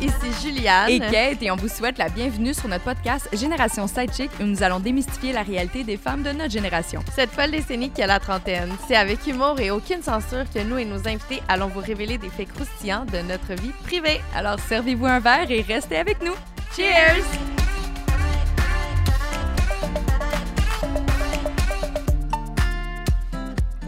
ici Juliane. Et Kate, et on vous souhaite la bienvenue sur notre podcast Génération Sidechick où nous allons démystifier la réalité des femmes de notre génération. Cette folle décennie qui a la trentaine, c'est avec humour et aucune censure que nous et nos invités allons vous révéler des faits croustillants de notre vie privée. Alors servez-vous un verre et restez avec nous. Cheers!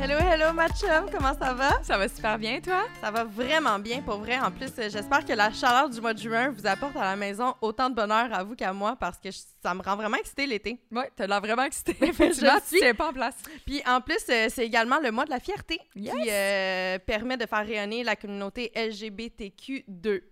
Hello, hello, ma chum, comment ça va? Ça va super bien, toi? Ça va vraiment bien, pour vrai. En plus, euh, j'espère que la chaleur du mois de juin vous apporte à la maison autant de bonheur à vous qu'à moi parce que je- ça me rend vraiment excitée l'été. Oui, t'as l'air vraiment excitée. Effectivement, Je tu suis. tiens pas en place. Puis en plus, euh, c'est également le mois de la fierté Yes! qui euh, permet de faire rayonner la communauté LGBTQ2+.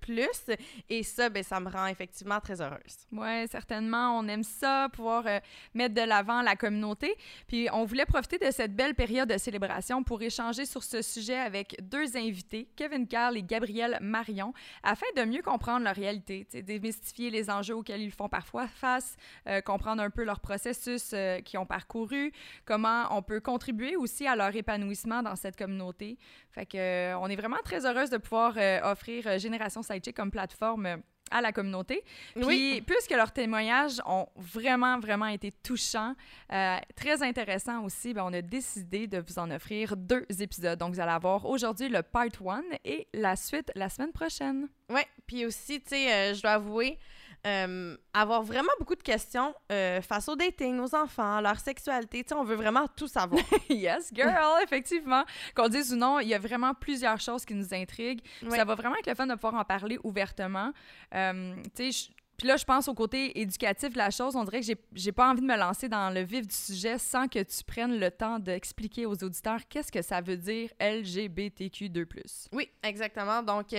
Et ça, ben, ça me rend effectivement très heureuse. Oui, certainement. On aime ça, pouvoir euh, mettre de l'avant la communauté. Puis on voulait profiter de cette belle période de célébration pour échanger sur ce sujet avec deux invités, Kevin Carl et Gabrielle Marion, afin de mieux comprendre leur réalité, démystifier les enjeux auxquels ils font parfois face, euh, comprendre un peu leur processus euh, qu'ils ont parcouru, comment on peut contribuer aussi à leur épanouissement dans cette communauté. Fait que, euh, on est vraiment très heureuse de pouvoir euh, offrir Génération Sidechick comme plateforme à la communauté. Puis, Oui. puisque leurs témoignages ont vraiment, vraiment été touchants, euh, très intéressants aussi, ben, on a décidé de vous en offrir deux épisodes. Donc, vous allez avoir aujourd'hui le part 1 et la suite la semaine prochaine. Ouais, puis aussi, tu sais, euh, je dois avouer, euh, avoir vraiment beaucoup de questions euh, face au dating, aux enfants, leur sexualité. Tu sais, on veut vraiment tout savoir. yes, girl, effectivement. Qu'on dise ou non, il y a vraiment plusieurs choses qui nous intriguent. Ça va vraiment être le fun de pouvoir en parler ouvertement. Euh, tu sais, puis là, je pense au côté éducatif de la chose. On dirait que j'ai- pas envie de me lancer dans le vif du sujet sans que tu prennes le temps d'expliquer aux auditeurs qu'est-ce que ça veut dire LGBTQ2+. Oui, exactement. Donc,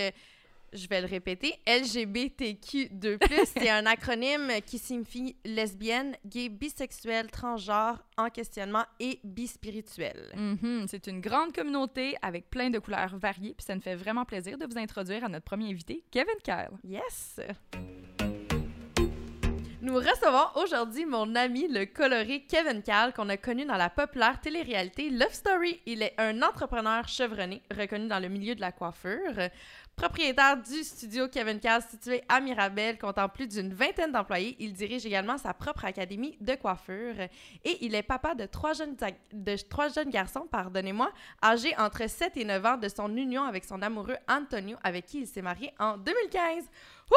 je vais le répéter. LGBTQ2+, c'est un acronyme qui signifie lesbienne, gay, bisexuel, transgenre, en questionnement et bispirituel. Mhm, C'est une grande communauté avec plein de couleurs variées. Puis ça nous fait vraiment plaisir de vous introduire à notre premier invité, Kevin Kyle. Yes! Nous recevons aujourd'hui mon ami le coloré Kevin Cal qu'on a connu dans la populaire télé-réalité Love Story. Il est un entrepreneur chevronné, reconnu dans le milieu de la coiffure, propriétaire du studio Kevin Cal situé à Mirabel, comptant plus d'une vingtaine d'employés. Il dirige également sa propre académie de coiffure et il est papa de trois jeunes, de trois jeunes garçons, pardonnez-moi, âgés entre 7 et 9 ans de son union avec son amoureux Antonio, avec qui il s'est marié en 2015.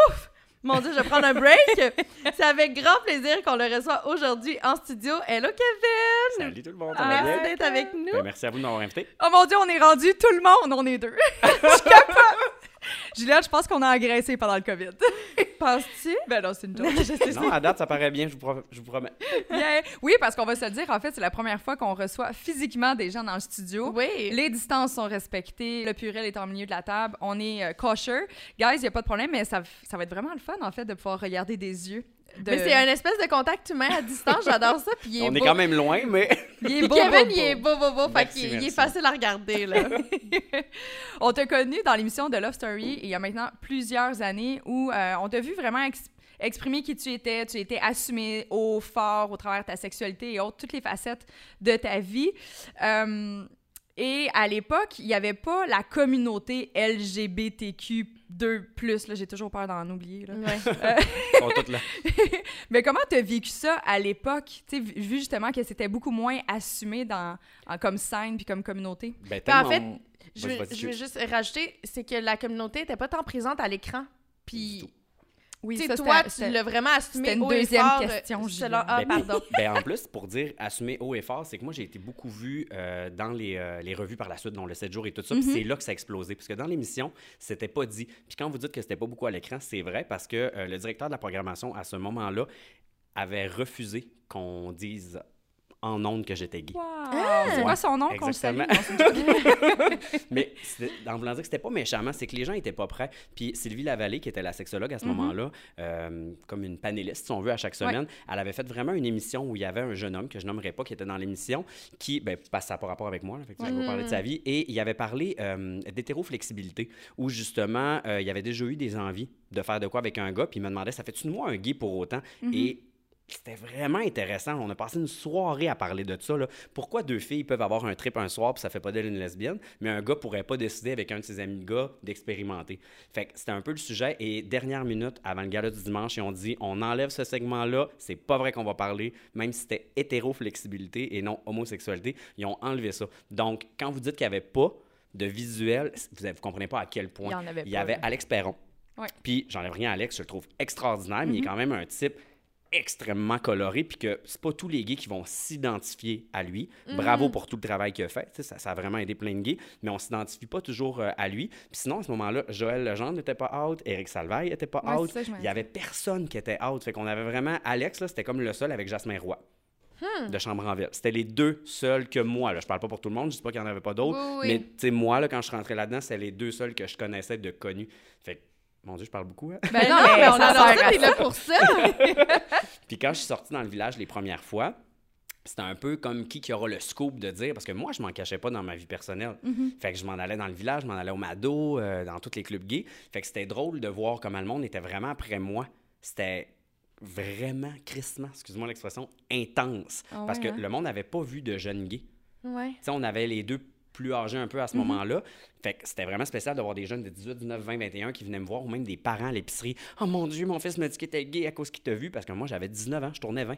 Ouf! Mon Dieu, je vais prendre un break. C'est avec grand plaisir qu'on le reçoit aujourd'hui en studio. Hello Kevin! Salut tout le monde, ça Ah, va Merci bien? d'être avec nous. Ben, merci à vous de m'avoir invité. Oh mon Dieu, on est rendu tout le monde, on est deux. je capote. Juliette, je pense qu'on a agressé pendant le COVID. Penses-tu? ben non, c'est une joke. Non, à date, ça paraît bien, je vous, pro- je vous promets. Yeah. Oui, parce qu'on va se le dire, en fait, c'est la première fois qu'on reçoit physiquement des gens dans le studio. Oui. Les distances sont respectées, le purel est en milieu de la table, on est euh, kosher. Guys, il n'y a pas de problème, mais ça, ça va être vraiment le fun, en fait, de pouvoir regarder des yeux. De- Mais c'est un espèce de contact humain à distance. J'adore ça. Puis il est On est quand même loin, mais Il est beau, Kevin, beau, il est beau. beau, beau, beau. Fait Merci, qu'il il est merci. facile à regarder, là. On t'a connu dans l'émission de Love Story il y a maintenant plusieurs années où euh, on t'a vu vraiment ex- exprimer qui tu étais. Tu étais assumé au fort au travers de ta sexualité et autres, toutes les facettes de ta vie. Euh, et à l'époque, il n'y avait pas la communauté LGBTQ2+. Là, j'ai toujours peur d'en oublier. là. Ouais. là. Mais comment tu as vécu ça à l'époque, vu justement que c'était beaucoup moins assumé dans, en- comme scène puis comme communauté? Ben, Ben, en tellement- Je veux, je juste rajouter, c'est que la communauté n'était pas tant présente à l'écran. Puis, Oui, ça, toi, tu l'as vraiment assumé une haut et deuxième fort, euh, question, selon-. Ah, Ben, pardon. ben, en plus, pour dire assumer haut et fort, c'est que moi, j'ai été beaucoup vu euh, dans les, euh, les revues par la suite, dont le 7 jours et tout ça. Puis Mhm. c'est là que ça a explosé. Parce que dans l'émission, c'était pas dit. Puis quand vous dites que c'était pas beaucoup à l'écran, c'est vrai parce que euh, le directeur de la programmation, à ce moment-là, avait refusé qu'on dise en ondes que j'étais gay. Wow! Ah! C'est quoi son nom qu'on salue? Mais en voulant dire que c'était pas méchamment, c'est que les gens étaient pas prêts. Puis Sylvie Lavallée, qui était la sexologue à ce Mhm. moment-là, euh, comme une panéliste, si on veut, à chaque semaine, elle avait fait vraiment une émission où il y avait un jeune homme que je nommerai pas, qui était dans l'émission, qui, ben, ça pas rapport avec moi, là, fait que je vais vous parler de sa vie, et il avait parlé euh, d'hétéroflexibilité, où justement, euh, il y avait déjà eu des envies de faire de quoi avec un gars, puis il me demandait, ça fait-tu de moi un gay pour autant? Mhm. Et c'était vraiment intéressant. On a passé une soirée à parler de ça. Là. Pourquoi deux filles peuvent avoir un trip un soir puis ça fait pas d'elle une lesbienne, mais un gars pourrait pas décider avec un de ses amis gars d'expérimenter. Fait que c'était un peu le sujet. Et dernière minute avant le gala du dimanche, ils ont dit on enlève ce segment-là. C'est pas vrai qu'on va parler, même si c'était hétéro-flexibilité et non homosexualité. Ils ont enlevé ça. Donc, quand vous dites qu'il n'y avait pas de visuel, vous ne comprenez pas à quel point. Il y en avait Il y pas, avait là. Alex Perron. Ouais. Puis, j'enlève rien à Alex, je le trouve extraordinaire, mais il est quand même un type extrêmement coloré, puis que c'est pas tous les gays qui vont s'identifier à lui. Bravo pour tout le travail qu'il a fait. Ça, ça a vraiment aidé plein de gays, mais on s'identifie pas toujours euh, à lui. Puis sinon, à ce moment-là, Joël Legendre n'était pas out, Éric Salvaille n'était pas Ouais, out. ça, Il y avait personne qui était out. Fait qu'on avait vraiment... Alex, là, c'était comme le seul avec Jasmin Roy. de chambre en ville. C'était les deux seuls que moi. Là. Je parle pas pour tout le monde, je dis pas qu'il n'y en avait pas d'autres. Oui, oui. Mais moi, là, quand je rentré là-dedans, c'était les deux seuls que je connaissais de connus. Fait que, mon Dieu, je parle beaucoup. Hein? Ben non, mais on ça, à t'es là pour ça. Puis quand je suis sorti dans le village les premières fois, c'était un peu comme qui qui aura le scoop de dire, parce que moi, je m'en cachais pas dans ma vie personnelle. Fait que je m'en allais dans le village, je m'en allais au Mado, euh, dans tous les clubs gays. Fait que c'était drôle de voir comment le monde était vraiment après moi. C'était vraiment crissement, excuse-moi l'expression, intense. Ah parce ouais, que hein? le monde n'avait pas vu de jeunes gays. Ouais. Tu sais, on avait les deux plus âgés un peu à ce Mhm. moment-là. Fait que c'était vraiment spécial d'avoir des jeunes de 18, 19, 20, 21 qui venaient me voir, ou même des parents à l'épicerie. Oh mon Dieu, mon fils me dit qu'il était gay à cause qu'il t'a vu, parce que moi, j'avais 19 ans, je tournais 20.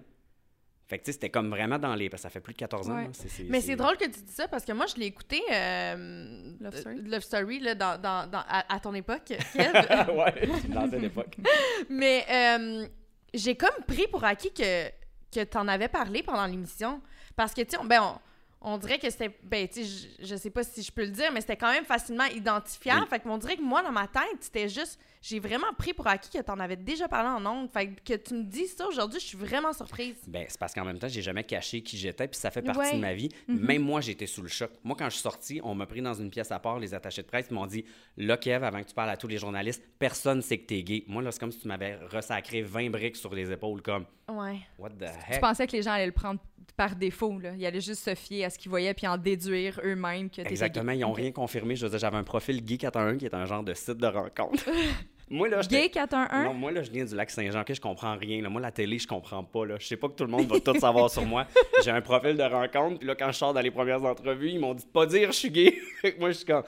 Fait que tu sais, c'était comme vraiment dans les. Parce que ça fait plus de 14 ans. Ouais. là. Mais c'est drôle que tu dis ça parce que moi, je l'ai écouté euh, Love Story? euh, Love Story là, dans, dans, dans- à, à ton époque, ouais, dans cette époque. Mais euh, j'ai comme pris pour acquis que, que tu en avais parlé pendant l'émission. Parce que, tu sais, on- ben, on, on dirait que c'était. Ben, tu sais, je, je sais pas si je peux le dire, mais c'était quand même facilement identifiable. Oui. Fait que, on dirait que moi, dans ma tête, c'était juste. J'ai vraiment pris pour acquis que tu en avais déjà parlé en ondes. Fait que tu me dis ça aujourd'hui, je suis vraiment surprise. Ben, c'est parce qu'en même temps, j'ai jamais caché qui j'étais, puis ça fait partie Ouais. de ma vie. Même moi, j'étais sous le choc. Moi, quand je suis sorti, on m'a pris dans une pièce à part, les attachés de presse, m'ont dit Là, Kev, avant que tu parles à tous les journalistes, personne sait que t'es gay. Moi, là, c'est comme si tu m'avais ressacré 20 briques sur les épaules, comme Ouais. What the Tu heck? pensais que les gens allaient le prendre par défaut, là. Ils allaient juste se fier à ce qu'ils voyaient puis en déduire eux-mêmes que Exactement, gay. ils n'ont rien confirmé. Je veux dire, j'avais un profil Gay 411 qui est un genre de site de rencontre. moi, là, Gay 411? Non, moi, là, je viens du lac Saint-Jean, que je comprends rien. Là. Moi, la télé, je comprends pas. Là. Je sais pas que tout le monde va tout savoir sur moi. J'ai un profil de rencontre, puis là, quand je sors dans les premières entrevues, ils m'ont dit de pas dire je suis gay. Fait que moi, je suis comme,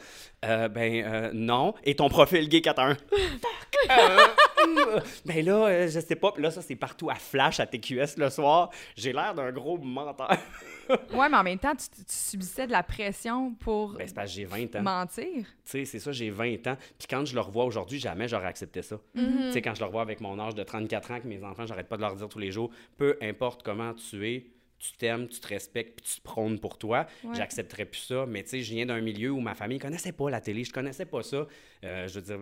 euh, ben, euh, non. Et ton profil gay 411? Fuck! Euh, ben là, euh, je sais pas. Puis là, ça, c'est partout à flash, à TQS le soir. J'ai l'air d'un gros menteur. Ouais, mais en même temps, tu, tu subissais de la pression pour ben, c'est parce que j'ai 20 ans. mentir. Tu sais, c'est ça, j'ai 20 ans. Puis quand je le revois aujourd'hui, jamais j'aurais accepté ça. Mm-hmm. Tu sais, quand je le revois avec mon âge de 34 ans, que mes enfants, j'arrête pas de leur dire tous les jours, peu importe comment tu es, tu t'aimes, tu te respectes, puis tu te prônes pour toi, Ouais. j'accepterais plus ça. Mais tu sais, je viens d'un milieu où ma famille connaissait pas la télé, je connaissais pas ça. Euh, je veux dire,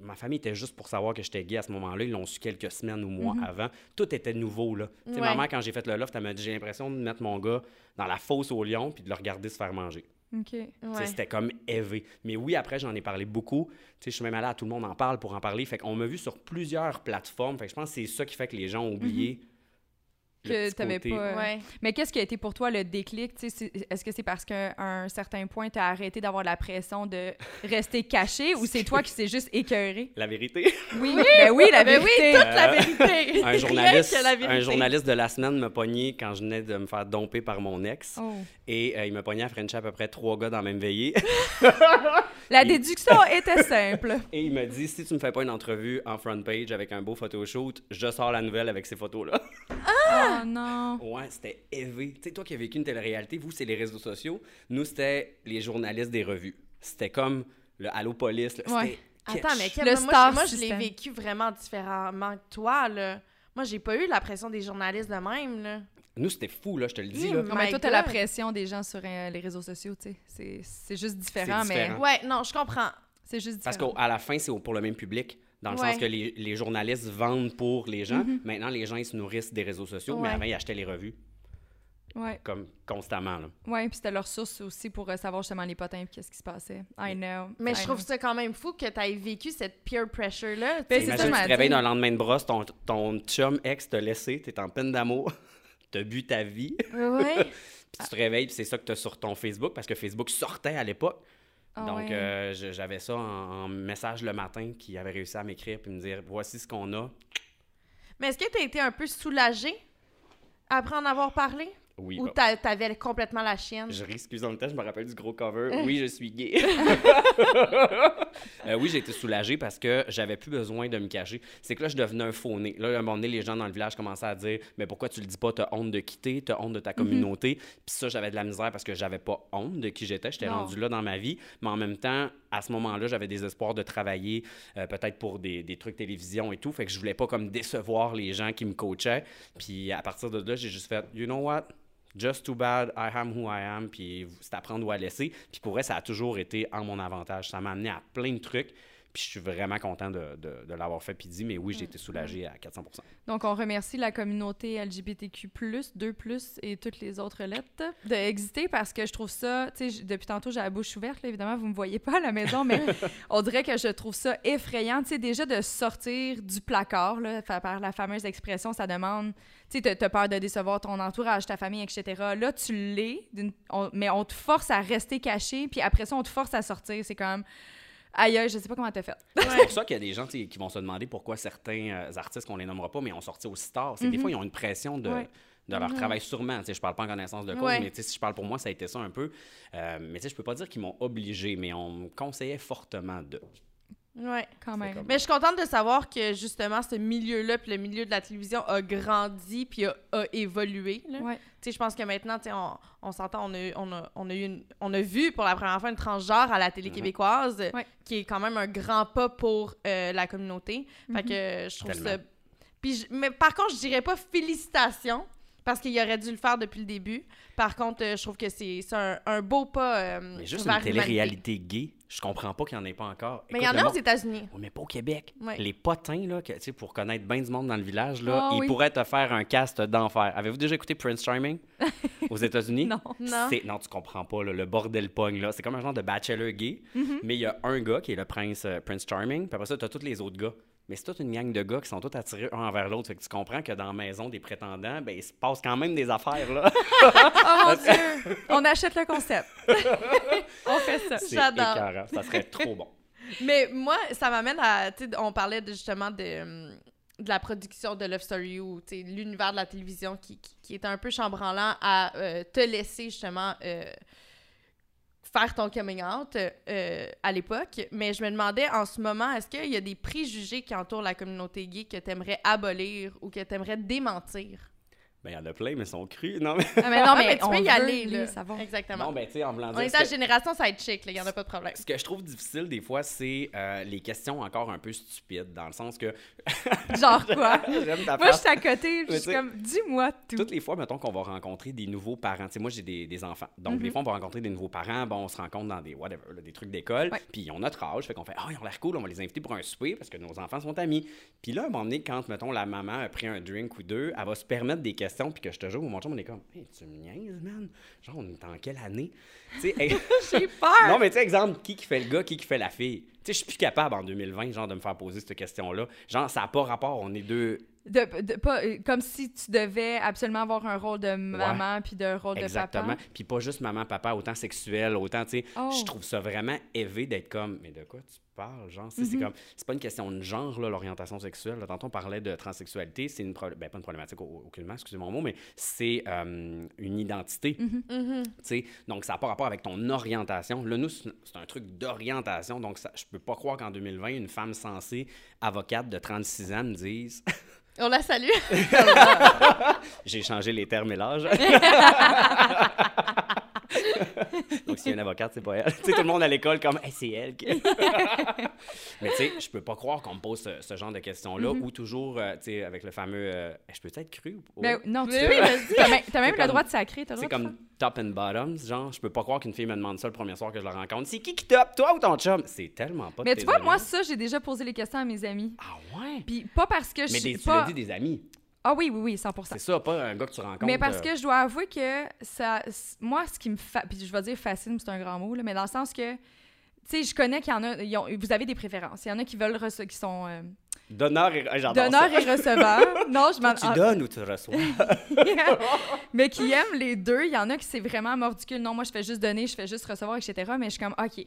ma famille était juste pour savoir que j'étais gay à ce moment-là. Ils l'ont su quelques semaines ou mois avant. Tout était nouveau, là. Tu sais, Ouais. ma mère, quand j'ai fait le loft, elle m'a dit, j'ai l'impression de mettre mon gars dans la fosse au lion puis de le regarder se faire manger. OK. Tu sais, Ouais. C'était comme élevé. Mais oui, après, j'en ai parlé beaucoup. Tu sais, je suis même allé à Tout le monde en parle pour en parler. Fait qu'on m'a vu sur plusieurs plateformes. Fait que je pense que c'est ça qui fait que les gens ont oublié. le Que côté- pas- euh, Ouais. Mais qu'est-ce qui a été pour toi le déclic? Tu Est-ce que c'est parce qu'à un certain point, tu as arrêté d'avoir la pression de rester caché ou c'est toi qui s'est juste écœuré? La vérité. Oui, ben oui, la Ben oui, vérité. toute la vérité. un, journaliste, un journaliste de la semaine m'a pogné quand je venais de me faire domper par mon ex. Oh. Et euh, il m'a pogné à French à peu près trois gars dans la même veillée. La Il- déduction était simple. Et il m'a dit si tu me fais pas une entrevue en front page avec un beau photoshoot, je sors la nouvelle avec ces photos-là. Oh non. Ouais, c'était élevé. Tu sais, toi qui as vécu une télé-réalité, vous, c'est les réseaux sociaux. Nous, c'était les journalistes des revues. C'était comme le Allo Police. là. Ouais. Attends, mais Kev, Le moi, moi, je l'ai vécu vraiment différemment que toi, là. Moi, j'ai pas eu la pression des journalistes de même, là. Nous, c'était fou, là, je te le dis. Là. Oh Non, mais toi, t'as la pression des gens sur euh, les réseaux sociaux, tu sais. C'est- C'est juste différent, mais. Ouais, non, je comprends. c'est juste Parce différent. qu'à la fin, c'est pour le même public. Dans le Ouais. sens que les, les journalistes vendent pour les gens. Maintenant, les gens, ils se nourrissent des réseaux sociaux. Mais avant, ils achetaient les revues, Ouais, comme constamment. Là. ouais, puis c'était leur source aussi pour euh, savoir justement les potins et qu'est-ce qui se passait. I know. Mais I je trouve know. ça quand même fou que tu aies vécu cette peer pressure-là. tu Ben, sais. c'est ça, Imagine, tu te réveilles d'un lendemain de brosse, ton, ton chum ex t'a laissé, t'es en peine d'amour, t'as bu ta vie, Ouais. puis tu te réveilles, puis c'est ça que t'as sur ton Facebook, parce que Facebook sortait à l'époque. Ah Donc, ouais. euh, j'avais ça en, en message le matin qui avait réussi à m'écrire puis me dire voici ce qu'on a. Mais est-ce que tu as été un peu soulagée Après en avoir parlé? Oui. Ou bah, t'a- t'avais complètement la chienne? Je ris, excuse en même temps, je me rappelle du gros cover. Oui, je suis gay. Euh, oui, j'ai été soulagée parce que j'avais plus besoin de me cacher. C'est que là, je devenais un faux nez. Là, à un moment donné, les gens dans le village commençaient à dire Mais pourquoi tu le dis pas? T'as honte de quitter, t'as honte de ta communauté. Puis ça, j'avais de la misère parce que j'avais pas honte de qui j'étais. J'étais Non. rendu là dans ma vie. Mais en même temps, à ce moment-là, j'avais des espoirs de travailler euh, peut-être pour des, des trucs télévision et tout. Fait que je voulais pas comme décevoir les gens qui me coachaient. Puis à partir de là, j'ai juste fait You know what? Just too bad, I am who I am, puis c'est à prendre ou à laisser. Puis pour vrai, ça a toujours été en mon avantage. Ça m'a amené à plein de trucs, puis je suis vraiment content de, de- de l'avoir fait. Puis dit, mais oui, j'ai été soulagé à 400% Donc, on remercie la communauté LGBTQ+, 2+, et toutes les autres lettres d'exister parce que je trouve ça, tu sais, j- depuis tantôt, j'ai la bouche ouverte, là, évidemment, vous me voyez pas à la maison, mais on dirait que je trouve ça effrayant, tu sais, déjà de sortir du placard, là, par la fameuse expression, ça demande, tu sais, t'as- peur de décevoir ton entourage, ta famille, etc. Là, tu l'es, mais on te force à rester caché, puis après ça, on te force à sortir, c'est comme... Aïe, aïe, je sais pas comment t'as fait. C'est pour ça qu'il y a des gens qui vont se demander pourquoi certains euh, artistes qu'on les nommera pas, mais ont sorti aussi tard. C'est que des fois, ils ont une pression de. Ouais. de leur travail sûrement, tu sais, je parle pas en connaissance de cause, Ouais. mais tu sais, si je parle pour moi, ça a été ça un peu. Euh, mais tu sais, je peux pas dire qu'ils m'ont obligé, mais on me conseillait fortement de. Ouais. Quand même. comme- Mais je suis contente de savoir que justement ce milieu-là, puis le milieu de la télévision a grandi puis a, a évolué. Ouais. Tu sais, je pense que maintenant, tu sais, on, on s'entend, on a, on, a, on, a eu une- on a vu pour la première fois une transgenre à la télé Mhm. québécoise, Ouais. qui est quand même un grand pas pour euh, la communauté. Fait Mhm. que euh, je trouve Tellement. ça... Puis mais par contre, je dirais pas félicitations, parce qu'il aurait dû le faire depuis le début. Par contre, euh, je trouve que c'est c'est un, un beau pas euh, Mais juste vers une télé-réalité gay, je comprends pas qu'il y en ait pas encore. Mais il y en a aux États-Unis. Ouais, mais pas au Québec. Ouais. Les potins, là, que, tu sais, pour connaître bien du monde dans le village, là, Ah ils oui. pourraient te faire un cast d'enfer. Avez-vous déjà écouté Prince Charming? Aux États-Unis? Non. Non. Non, tu comprends pas, là, le bordel pogne, là. C'est comme un genre de bachelor gay, Mm-hmm. mais il y a un gars qui est le prince euh, Prince Charming, puis après ça, t'as tous les autres gars. Mais c'est toute une gang de gars qui sont tous attirés un envers l'autre. Fait que tu comprends que dans la maison des prétendants, ben, il se passe quand même des affaires, là. Oh mon Dieu! On achète le concept. on fait ça. J'adore. Ça serait trop bon. Mais moi, ça m'amène à. Tu sais, on parlait de, justement de, de la production de Love Story ou tu sais, l'univers de la télévision qui, qui, qui est un peu chambranlant à euh, te laisser justement euh, faire ton coming out euh, à l'époque. Mais je me demandais en ce moment, est-ce qu'il y a des préjugés qui entourent la communauté gay que tu aimerais abolir ou que tu aimerais démentir? Ben, il y en a plein, mais ils sont crus. Non, mais... Ah, mais non, Ah, mais, tu on peux y aller, là. savoir. Exactement. Bon, ben, tu sais, en on est ce à la que- génération side chick, il n'y en a pas de problème. Ce que je trouve difficile des fois, c'est euh, les questions encore un peu stupides, dans le sens que. Genre quoi? J'aime ta Moi, je suis à côté, je suis comme, dis-moi tout. Toutes les fois, mettons qu'on va rencontrer des nouveaux parents. Tu sais, moi, j'ai des, des enfants. Donc, des fois, on va rencontrer des nouveaux parents. Bon, on se rencontre dans des whatever, là, des trucs d'école. Ouais. Puis, ils ont notre âge. Fait qu'on fait, ah, ils ont l'air cool, on va les inviter pour un souper parce que nos enfants sont amis. Puis là, à un moment donné, quand, mettons, la maman a pris un drink ou deux, elle va se permettre des questions. Puis que je te jure, mon chum, on est comme, hey, tu me niaises, man? Genre, on est en quelle année? J'ai peur. non, mais tu sais, exemple, qui qui fait le gars, qui qui fait la fille? Tu sais, je suis plus capable en 2020, genre, de me faire poser cette question-là. Genre, ça n'a pas rapport. On est deux. De, de- pas, euh, comme si tu devais absolument avoir un rôle de maman puis d'un rôle Exactement. de papa. Puis pas juste maman, papa, autant sexuel, autant, tu sais. Oh. Je trouve ça vraiment élevé d'être comme, mais de quoi tu parles, genre? Sais, Mm-hmm. C'est comme, c'est pas une question de genre, là, l'orientation sexuelle. Là, tantôt, on parlait de transsexualité. C'est une, pro- ben, pas une problématique au- aucunement, excusez mon mot, mais c'est euh, une identité. Mm-hmm. Tu sais, donc, ça n'a pas rapport avec ton orientation. Là, nous, c'est c'est un truc d'orientation. Donc, ça, je peux pas croire qu'en 2020, une femme censée, avocate de 36 ans, me dise On la salue. J'ai changé les termes et l'âge. Donc, s'il y a une avocate, c'est pas elle. tu sais, tout le monde à l'école, comme, Hey, c'est elle. qui- Mais tu sais, je peux pas croire qu'on me pose ce, ce genre de questions-là ou toujours, euh, tu sais, avec le fameux, euh, je peux être cru ou Ben, non, tu Oui, peux. T'as même, t'as même le comme- droit de sacrer. T'as C'est comme top and bottoms, genre, je peux pas croire qu'une fille me demande ça le premier soir que je la rencontre. C'est qui qui top, toi ou ton chum? C'est tellement pas Mais tu vois, moi, ça, j'ai déjà posé les questions à mes amis. Ah ouais? Puis pas parce que je Mais suis des, tu pas... l'as dit des amis. Ah oui, oui, oui, 100% C'est ça, pas un gars que tu rencontres. Mais parce euh, que je dois avouer que ça... Moi, ce qui me... Fa... Puis je vais dire fascine, c'est un grand mot, là, mais dans le sens que... Tu sais, je connais qu'il y en a... ils ont- Vous avez des préférences. Il y en a qui veulent... rece- qui sont euh, Donneur et. ah, ça. et receveurs. non, je m'en... Tu ah, donnes ou tu reçois? mais qui aiment les deux. Il y en a qui c'est vraiment mordicule. Non, moi, je fais juste donner, je fais juste recevoir, etc. Mais je suis comme, OK,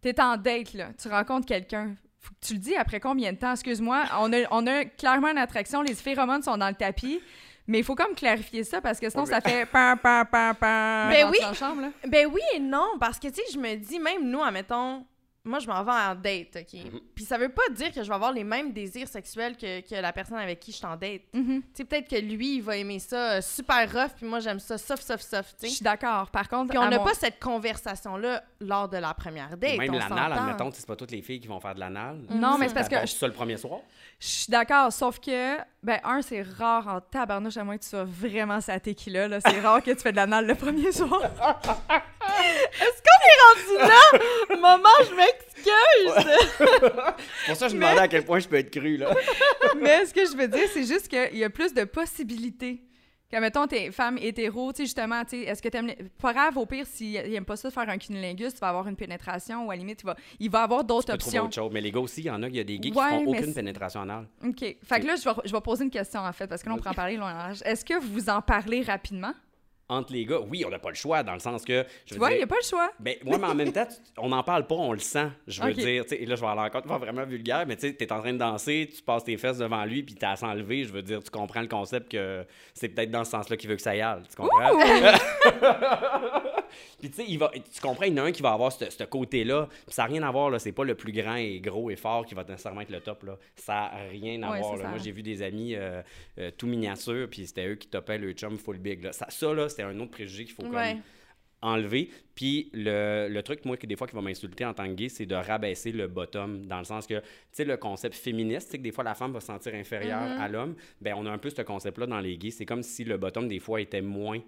t'es en date, là. Tu rencontres quelqu'un. Faut que tu le dis après combien de temps? Excuse-moi. On a, on a clairement une attraction. Les phéromones sont dans le tapis. Mais il faut comme clarifier ça parce que sinon, Ouais, ça fait pam, pam, pam, pam. Ben quand oui. chambre, là? Ben oui et non, parce que, tu sais, je me dis, même nous, admettons, moi, je m'en vais en date, OK? Mhm. Puis ça veut pas dire que je vais avoir les mêmes désirs sexuels que, que la personne avec qui je suis en date. Mhm. Tu sais, peut-être que lui, il va aimer ça euh, super rough, puis moi, j'aime ça soft, soft, soft, tu Je suis d'accord. Par contre, Puis on n'a mon- pas cette conversation-là lors de la première date. Même l'anal, s'entend. admettons, c'est pas toutes les filles qui vont faire de l'anal. Non, mais c'est parce que T'abordes ça le premier soir? je suis d'accord. Sauf que, ben, un, c'est rare en tabarnouche, à moins que tu sois vraiment sa tequila, là. C'est rare que tu fais de l'anal le premier soir. rendu là, maman, je m'excuse. Pour ça je me demandais à quel point je peux être cru, là. Mais ce que je veux dire, c'est juste qu'il y a plus de possibilités. Comme, mettons, t'es femme hétéro, tu sais, justement, tu sais, est-ce que t'aimes... les- Pas grave, au pire, s'il aime pas ça de faire un cunilingus, tu vas avoir une pénétration, ou à la limite, il va, il va avoir d'autres options. autre chose. Mais les gars aussi, il y en a, il y a des gays qui Ouais, font mais aucune pénétration anale. OK. Fait que là, je vais, je vais poser une question, en fait, parce que là, on peut en parler long. Est-ce que vous en parlez rapidement? Entre les gars, oui, on n'a pas le choix, dans le sens que. Je Tu vois, il n'y a pas le choix. Ben, moi, mais en même temps, on n'en parle pas, on le sent. Je veux Ok. dire, et là, je vais aller encore faire vraiment vulgaire, mais tu sais, t'es en train de danser, tu passes tes fesses devant lui, puis t'as à s'enlever. Je veux dire, tu comprends le concept que c'est peut-être dans ce sens-là qu'il veut que ça y aille. Tu comprends? Puis tu sais, il va- tu comprends, il y en a un qui va avoir ce, côté-là, puis ça n'a rien à voir, là, c'est pas le plus grand et gros et fort qui va nécessairement être le top, là. Ça n'a rien à Ouais, voir, là. Moi, j'ai vu des amis euh, euh, tout miniatures, puis c'était eux qui topaient le chum full big, là. Ça, ça, là, c'était un autre préjugé qu'il faut comme Ouais. enlever. Puis le, le truc, moi, que des fois, qui va m'insulter en tant que gay, c'est de rabaisser le bottom, dans le sens que, tu sais, le concept féministe, c'est que des fois, la femme va se sentir inférieure Mhm. à l'homme. Ben, on a un peu ce concept-là dans les gays. C'est comme si le bottom, des fois, était moins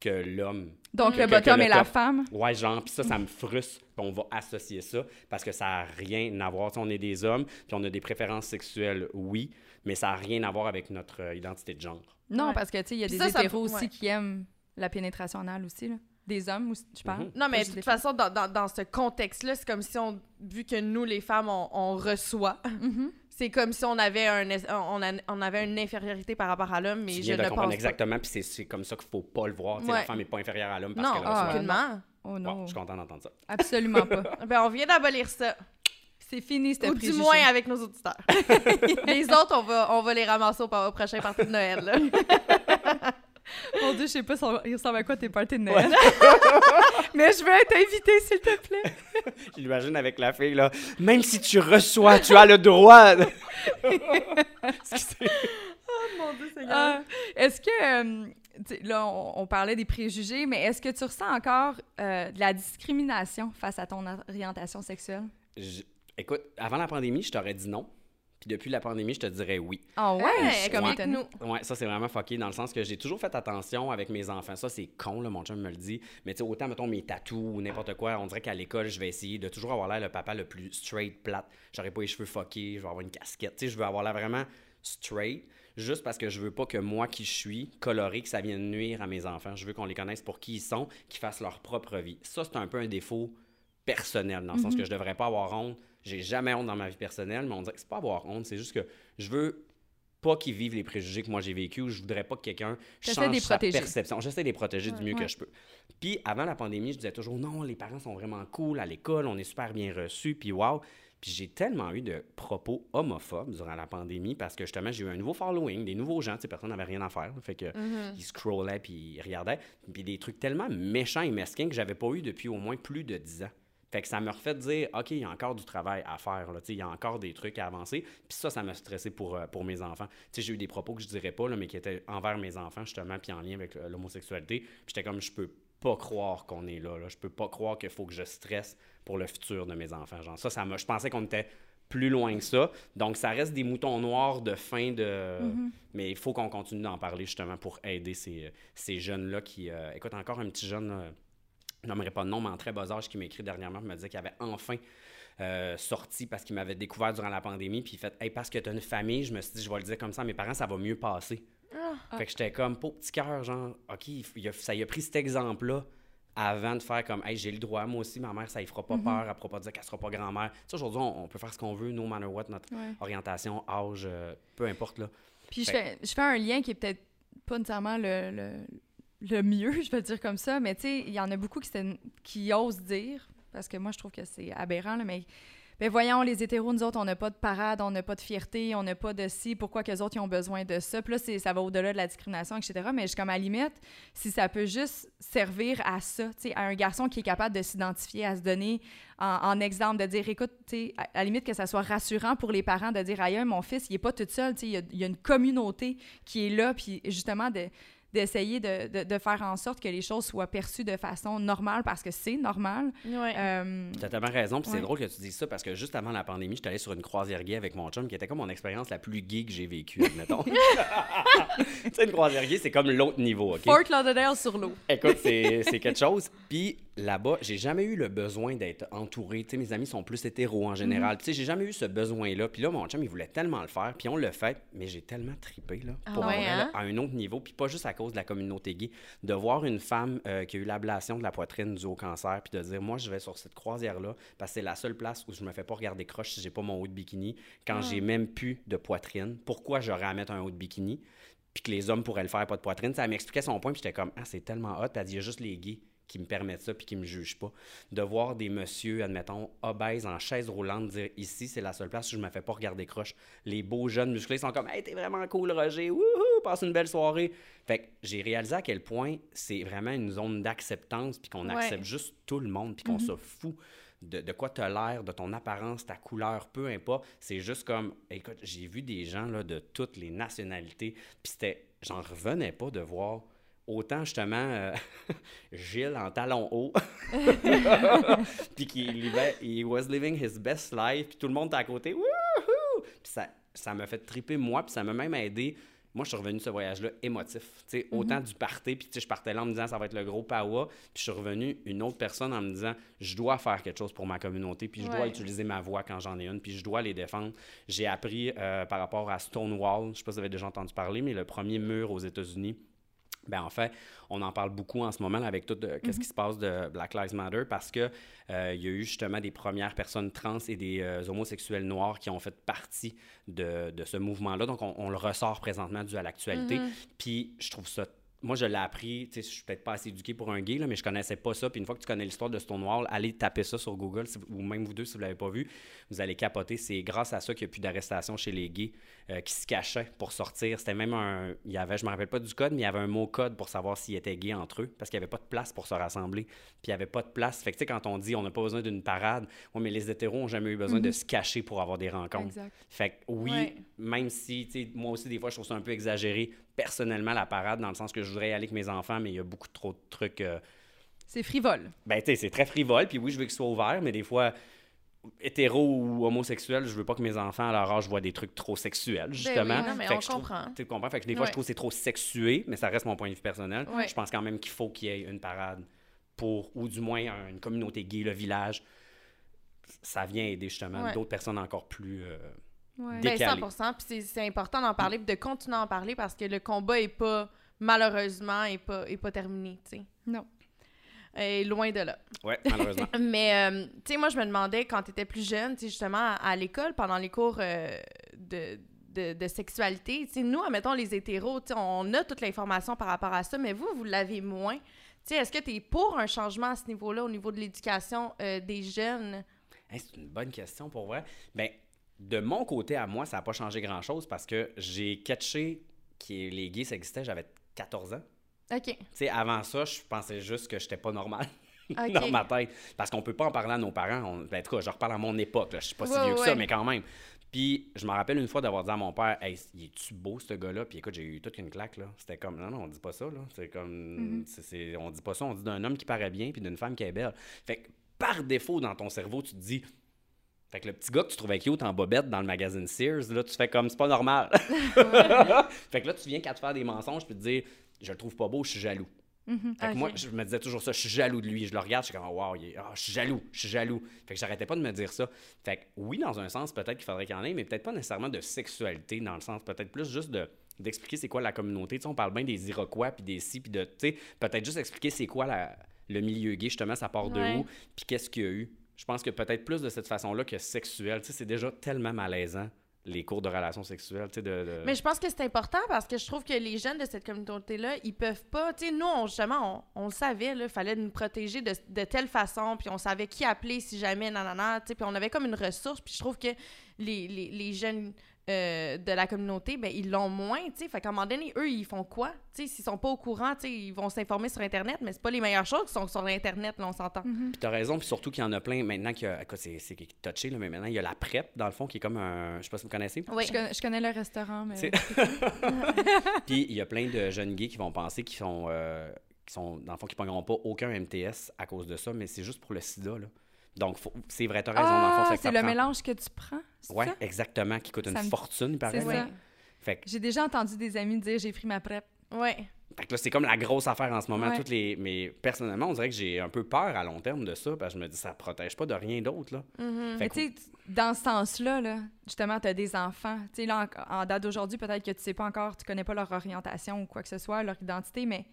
que l'homme. Donc, Que- le bottom que le et la femme? Ouais, genre, puis ça, ça me frustre. Puis on va associer ça parce que ça n'a rien à voir. Tu sais, on est des hommes, puis on a des préférences sexuelles, oui, mais ça n'a rien à voir avec notre euh, identité de genre. Non, Ouais. parce que, tu sais, il y a des ça, ça- hétéros aussi ouais. qui aiment la pénétration anale aussi, là. Des hommes, aussi, je parle. Mhm. Non, mais de toute façon, dans, dans, dans ce contexte-là, c'est comme si on, vu que nous, les femmes, on, on reçoit, Mhm. C'est comme si on avait, un, on, a- on avait une infériorité par rapport à l'homme, mais tu je viens ne de pense comprendre pas. exactement, puis c'est- c'est comme ça qu'il faut pas le voir. Tu sais, La Ouais. femme n'est pas inférieure à l'homme parce Non, qu'elle reçoit. aucunement. Oh Bon, non, je suis content d'entendre ça. absolument pas. Ben, on vient d'abolir ça. C'est fini, c'était Ou du moins avec nos auditeurs. les autres, on va, on va les ramasser au, au prochain party de Noël. Mon Dieu, je sais pas, ça- il ressemble à quoi tes parties de Noël. Mais je veux être invitée, s'il te plaît. Je l'imagine avec la fille, là. Même si tu reçois, tu as le droit. Excusez. Mon Dieu, Ah, est-ce que, euh, là, on, on parlait des préjugés, mais est-ce que tu ressens encore euh, de la discrimination face à ton orientation sexuelle? Je- Écoute, avant la pandémie, je t'aurais dit non. Puis depuis la pandémie, je te dirais oui. Ah ouais, Ouais, suis comme ouais. nous. Ouais, ça c'est vraiment fucké dans le sens que j'ai toujours fait attention avec mes enfants. Ça c'est con, là, mon chum me le dit. Mais tu sais, autant, mettons, mes tatous ou n'importe quoi, on dirait qu'à l'école, je vais essayer de toujours avoir l'air le papa le plus straight, plate. J'aurais pas les cheveux fuckés, je vais avoir une casquette. Tu sais, je veux avoir l'air vraiment straight, juste parce que je veux pas que moi qui je suis, coloré, que ça vienne nuire à mes enfants. Je veux qu'on les connaisse pour qui ils sont, qu'ils fassent leur propre vie. Ça, c'est un peu un défaut personnel, dans le sens que je devrais pas avoir honte. J'ai jamais honte dans ma vie personnelle, mais on dirait que c'est pas avoir honte, c'est juste que je veux pas qu'ils vivent les préjugés que moi j'ai vécu ou je voudrais pas que quelqu'un change sa perception. J'essaie de les protéger du mieux Ouais. que je peux. Puis avant la pandémie, je disais toujours non, les parents sont vraiment cool à l'école, on est super bien reçus, puis wow. Puis j'ai tellement eu de propos homophobes durant la pandémie parce que justement, j'ai eu un nouveau following, des nouveaux gens, tu sais, personne n'avait rien à faire. Fait que ils scrollaient puis ils regardaient. Puis des trucs tellement méchants et mesquins que j'avais pas eu depuis au moins plus de 10 ans. Fait que ça me refait dire, OK, il y a encore du travail à faire, là, il y a encore des trucs à avancer. Puis ça, ça m'a stressé pour, euh, pour mes enfants. J'ai eu des propos que je dirais pas, là, mais qui étaient envers mes enfants, justement, puis en lien avec euh, l'homosexualité. Puis j'étais comme, je peux pas croire qu'on est là, là. Je peux pas croire qu'il faut que je stresse pour le futur de mes enfants. Genre, ça, ça m'a... Je pensais qu'on était plus loin que ça. Donc, ça reste des moutons noirs de fin de... Mais il faut qu'on continue d'en parler, justement, pour aider ces, ces jeunes-là qui... euh, Écoute, encore un petit jeune... là, je nommerai pas de nom, mais en très bas âge, qui m'a écrit dernièrement, qui me disait qu'il avait enfin euh, sorti parce qu'il m'avait découvert durant la pandémie, puis il fait Hey, parce que tu as une famille, je me suis dit, je vais le dire comme ça à mes parents, ça va mieux passer. Ah. Fait que j'étais comme, pauvre petit cœur, genre, OK, il a- ça y a pris cet exemple-là avant de faire comme, hey, j'ai le droit, moi aussi, ma mère, ça y fera pas peur, elle pourra pas dire qu'elle sera pas grand-mère. Tu sais, aujourd'hui, on, on peut faire ce qu'on veut, no matter what, notre Ouais. orientation, âge, euh, peu importe, là. Puis je fais, je fais un lien qui est peut-être pas nécessairement le, le, le mieux, je vais dire comme ça, mais tu sais, il y en a beaucoup qui, s'en- qui osent dire, parce que moi, je trouve que c'est aberrant, là, mais ben voyons, les hétéros, nous autres, on n'a pas de parade, on n'a pas de fierté, on n'a pas de si, pourquoi que les autres, ils ont besoin de ça? Puis là, ça va au-delà de la discrimination, etc. Mais je comme à la limite, si ça peut juste servir à ça, tu sais, à un garçon qui est capable de s'identifier, à se donner en, exemple, de dire, écoute, à, à la limite que ça soit rassurant pour les parents de dire, aïe, mon fils, il est pas tout seul, tu sais, il y a- il y, a une communauté qui est là, puis justement, de d'essayer de, de, de faire en sorte que les choses soient perçues de façon normale parce que c'est normal. Ouais. Euh, T'as tellement raison, puis c'est Ouais. drôle que tu dises ça parce que juste avant la pandémie, j'étais allé sur une croisière gay avec mon chum qui était comme mon expérience la plus gay que j'ai vécue, admettons. tu sais, une croisière gay, c'est comme l'autre niveau, OK? Fort Lauderdale sur l'eau. Écoute, c'est c'est quelque chose. Puis là-bas, j'ai jamais eu le besoin d'être entouré. Tu sais, mes amis sont plus hétéros en général. Tu sais, j'ai jamais eu ce besoin-là. Puis là, mon chum, il voulait tellement le faire. Puis on le fait. Mais j'ai tellement tripé, là, Ah pour ouais, vrai, là, hein? à un autre niveau. Puis pas juste à cause de la communauté gay. De voir une femme euh, qui a eu l'ablation de la poitrine due au cancer. Puis de dire, moi, je vais sur cette croisière-là parce que c'est la seule place où je me fais pas regarder croche si j'ai pas mon haut de bikini. Quand j'ai même plus de poitrine, pourquoi j'aurais à mettre un haut de bikini? puis que les hommes pourraient le faire, pas de poitrine? Ça m'expliquait son point, puis j'étais comme, ah, c'est tellement hot. Puis elle dit, il y a juste les gays qui me permettent ça, puis qui me jugent pas. De voir des messieurs, admettons, obèses, en chaise roulante, dire, ici, c'est la seule place où je me fais pas regarder croche. Les beaux jeunes musclés sont comme, hey, t'es vraiment cool, Roger, wouhou, passe une belle soirée. Fait que j'ai réalisé à quel point c'est vraiment une zone d'acceptance, puis qu'on Ouais. accepte juste tout le monde, puis qu'on se fout de, de quoi tu as l'air, de ton apparence, ta couleur, peu importe. C'est juste comme, écoute, j'ai vu des gens là, de toutes les nationalités, puis c'était, j'en revenais pas de voir autant justement euh, Gilles en talons hauts, puis qui vivait, he was living his best life, puis tout le monde était à côté, wouhou! Puis ça, ça m'a fait triper moi, puis ça m'a même aidé. Moi, je suis revenu de ce voyage-là émotif. Tu sais, Autant du party, puis tu sais, je partais là en me disant ça va être le gros power, puis je suis revenu une autre personne en me disant je dois faire quelque chose pour ma communauté, puis je dois utiliser ma voix quand j'en ai une, puis je dois les défendre. J'ai appris euh, par rapport à Stonewall, je sais pas si vous avez déjà entendu parler, mais le premier mur aux États-Unis, ben en fait, on en parle beaucoup en ce moment là, avec tout euh, qu'est-ce qui se passe de Black Lives Matter parce que euh, il y a eu justement des premières personnes trans et des euh, homosexuels noirs qui ont fait partie de, de ce mouvement-là. Donc, on, on le ressort présentement dû à l'actualité. Puis, je trouve ça moi, je l'ai appris, tu sais, je suis peut-être pas assez éduqué pour un gay, là, mais je connaissais pas ça. Puis une fois que tu connais l'histoire de Stonewall, allez taper ça sur Google, si- ou même vous deux, si vous l'avez pas vu, vous allez capoter. C'est grâce à ça qu'il n'y a plus d'arrestation chez les gays euh, qui se cachaient pour sortir. C'était même un... Il y avait, je me rappelle pas du code, mais il y avait un mot code pour savoir s'ils étaient gays entre eux, parce qu'il n'y avait pas de place pour se rassembler. Puis il n'y avait pas de place. Fait que, tu sais, quand on dit on n'a pas besoin d'une parade, ouais, mais les hétéros ont jamais eu besoin de se cacher pour avoir des rencontres. Exact. Fait que oui, Ouais. même si, tu sais, moi aussi, des fois, je trouve ça un peu exagéré, personnellement, la parade, dans le sens que je voudrais y aller avec mes enfants, mais il y a beaucoup trop de trucs. euh, C'est frivole. Ben, tu sais, c'est très frivole, puis oui, je veux qu'ils soient ouverts, mais des fois, hétéro ou homosexuel, je veux pas que mes enfants, à leur âge, voient des trucs trop sexuels, justement. Ben oui, non, mais Fait on que je trouve- comprend. Tu comprends? Fait que des fois, Ouais. je trouve que c'est trop sexué, mais ça reste mon point de vue personnel. Ouais. Je pense quand même qu'il faut qu'il y ait une parade pour, ou du moins un- une communauté gay, le village. Ça vient aider justement Ouais. d'autres personnes encore plus. euh, Ouais. Des- Ben, Décalé. 100 Puis c'est- c'est important d'en parler, puis de continuer à en parler parce que le combat est pas, malheureusement, est pas, est pas terminé, tu sais. Non. Et loin de là. Ouais, malheureusement. Mais, euh, tu sais, moi, je me demandais quand tu étais plus jeune, tu sais, justement, à, à l'école, pendant les cours euh, de, de, de sexualité, tu sais, nous, admettons, les hétéros, tu sais, on a toute l'information par rapport à ça, mais vous, vous l'avez moins. Tu sais, est-ce que tu es pour un changement à ce niveau-là, au niveau de l'éducation euh, des jeunes? Hey, c'est une bonne question pour vrai. Ben, de mon côté à moi, ça n'a pas changé grand-chose parce que j'ai catché que les gays, ça existait, j'avais 14 ans. OK. Tu sais, avant ça, je pensais juste que j'étais pas normal dans ma tête. Parce qu'on peut pas en parler à nos parents. On- ben, en tout cas, je reparle à mon époque. Là. Je suis pas si Ouais, vieux que ça, mais quand même. Puis, je me rappelle une fois d'avoir dit à mon père, Hey, il est-tu beau, ce gars-là? Puis, écoute, j'ai eu toute une claque. là. C'était comme, non, non, on dit pas ça. là. C'est comme, c'est- on dit pas ça. On dit d'un homme qui paraît bien puis d'une femme qui est belle. Fait que, par défaut, dans ton cerveau, tu te dis, fait que le petit gars que tu trouvais cute en bobette dans le magazine Sears, là, tu fais comme, c'est pas normal. fait que là, tu viens qu'à te faire des mensonges puis te dire, je le trouve pas beau, je suis jaloux. Fait que moi, je me disais toujours ça, je suis jaloux de lui. Je le regarde, je suis comme, wow, il est- ah, je suis jaloux, je suis jaloux. Fait que j'arrêtais pas de me dire ça. Fait que oui, dans un sens, peut-être qu'il faudrait qu'il y en ait, mais peut-être pas nécessairement de sexualité, dans le sens, peut-être plus juste de d'expliquer c'est quoi la communauté. Tu sais, on parle bien des Iroquois, puis des si, puis de, tu sais, peut-être juste expliquer c'est quoi la- le milieu gay, justement, ça part de Ouais. où, puis qu'est-ce qu'il y a eu. Je pense que peut-être plus de cette façon-là que sexuel. Tu sais, c'est déjà tellement malaisant les cours de relations sexuelles, tu sais, de, Mais je pense que c'est important parce que je trouve que les jeunes de cette communauté-là, ils peuvent pas. Tu sais, nous, justement, on, on le savait, il fallait nous protéger de, de telle façon, puis on savait qui appeler si jamais, nanana, tu sais, puis on avait comme une ressource, puis je trouve que les, les, les jeunes euh, de la communauté, ben, ils l'ont moins, tu sais. Fait qu'à un moment donné, eux, ils font quoi? Tu sais, s'ils sont pas au courant, tu sais, ils vont s'informer sur Internet, mais c'est pas les meilleures choses qui sont sur Internet, là, on s'entend. Mhm. Puis t'as raison, puis surtout qu'il y en a plein maintenant qu'il y a, écoute, c'est, touché, là, mais maintenant il y a la PrEP, dans le fond, qui est comme un, je sais pas si vous connaissez. Oui. Je, connais, je connais le restaurant, mais... C'est- Puis il y a plein de jeunes gays qui vont penser qu'ils sont, euh, qui sont dans le fond, qui pogneront pas aucun MTS à cause de ça, mais c'est juste pour le sida, là. Donc, faut- c'est vrai, t'as raison, dans le fond, Ah, c'est le prend- mélange que tu prends, c'est Ouais, ça? exactement, qui coûte une me- fortune, il paraît. Ça. Fait que, J'ai déjà entendu des amis dire « j'ai pris ma PrEP Ouais. fait que là, c'est comme la grosse affaire en ce moment. Ouais. Toutes les... Mais personnellement, on dirait que j'ai un peu peur à long terme de ça, parce que je me dis, ça protège pas de rien d'autre, là. Mhm. Fait Mais que- tu sais, dans ce sens-là, là, justement, tu as des enfants. Tu sais, là, en, en date d'aujourd'hui, peut-être que tu sais pas encore, tu connais pas leur orientation ou quoi que ce soit, leur identité, mais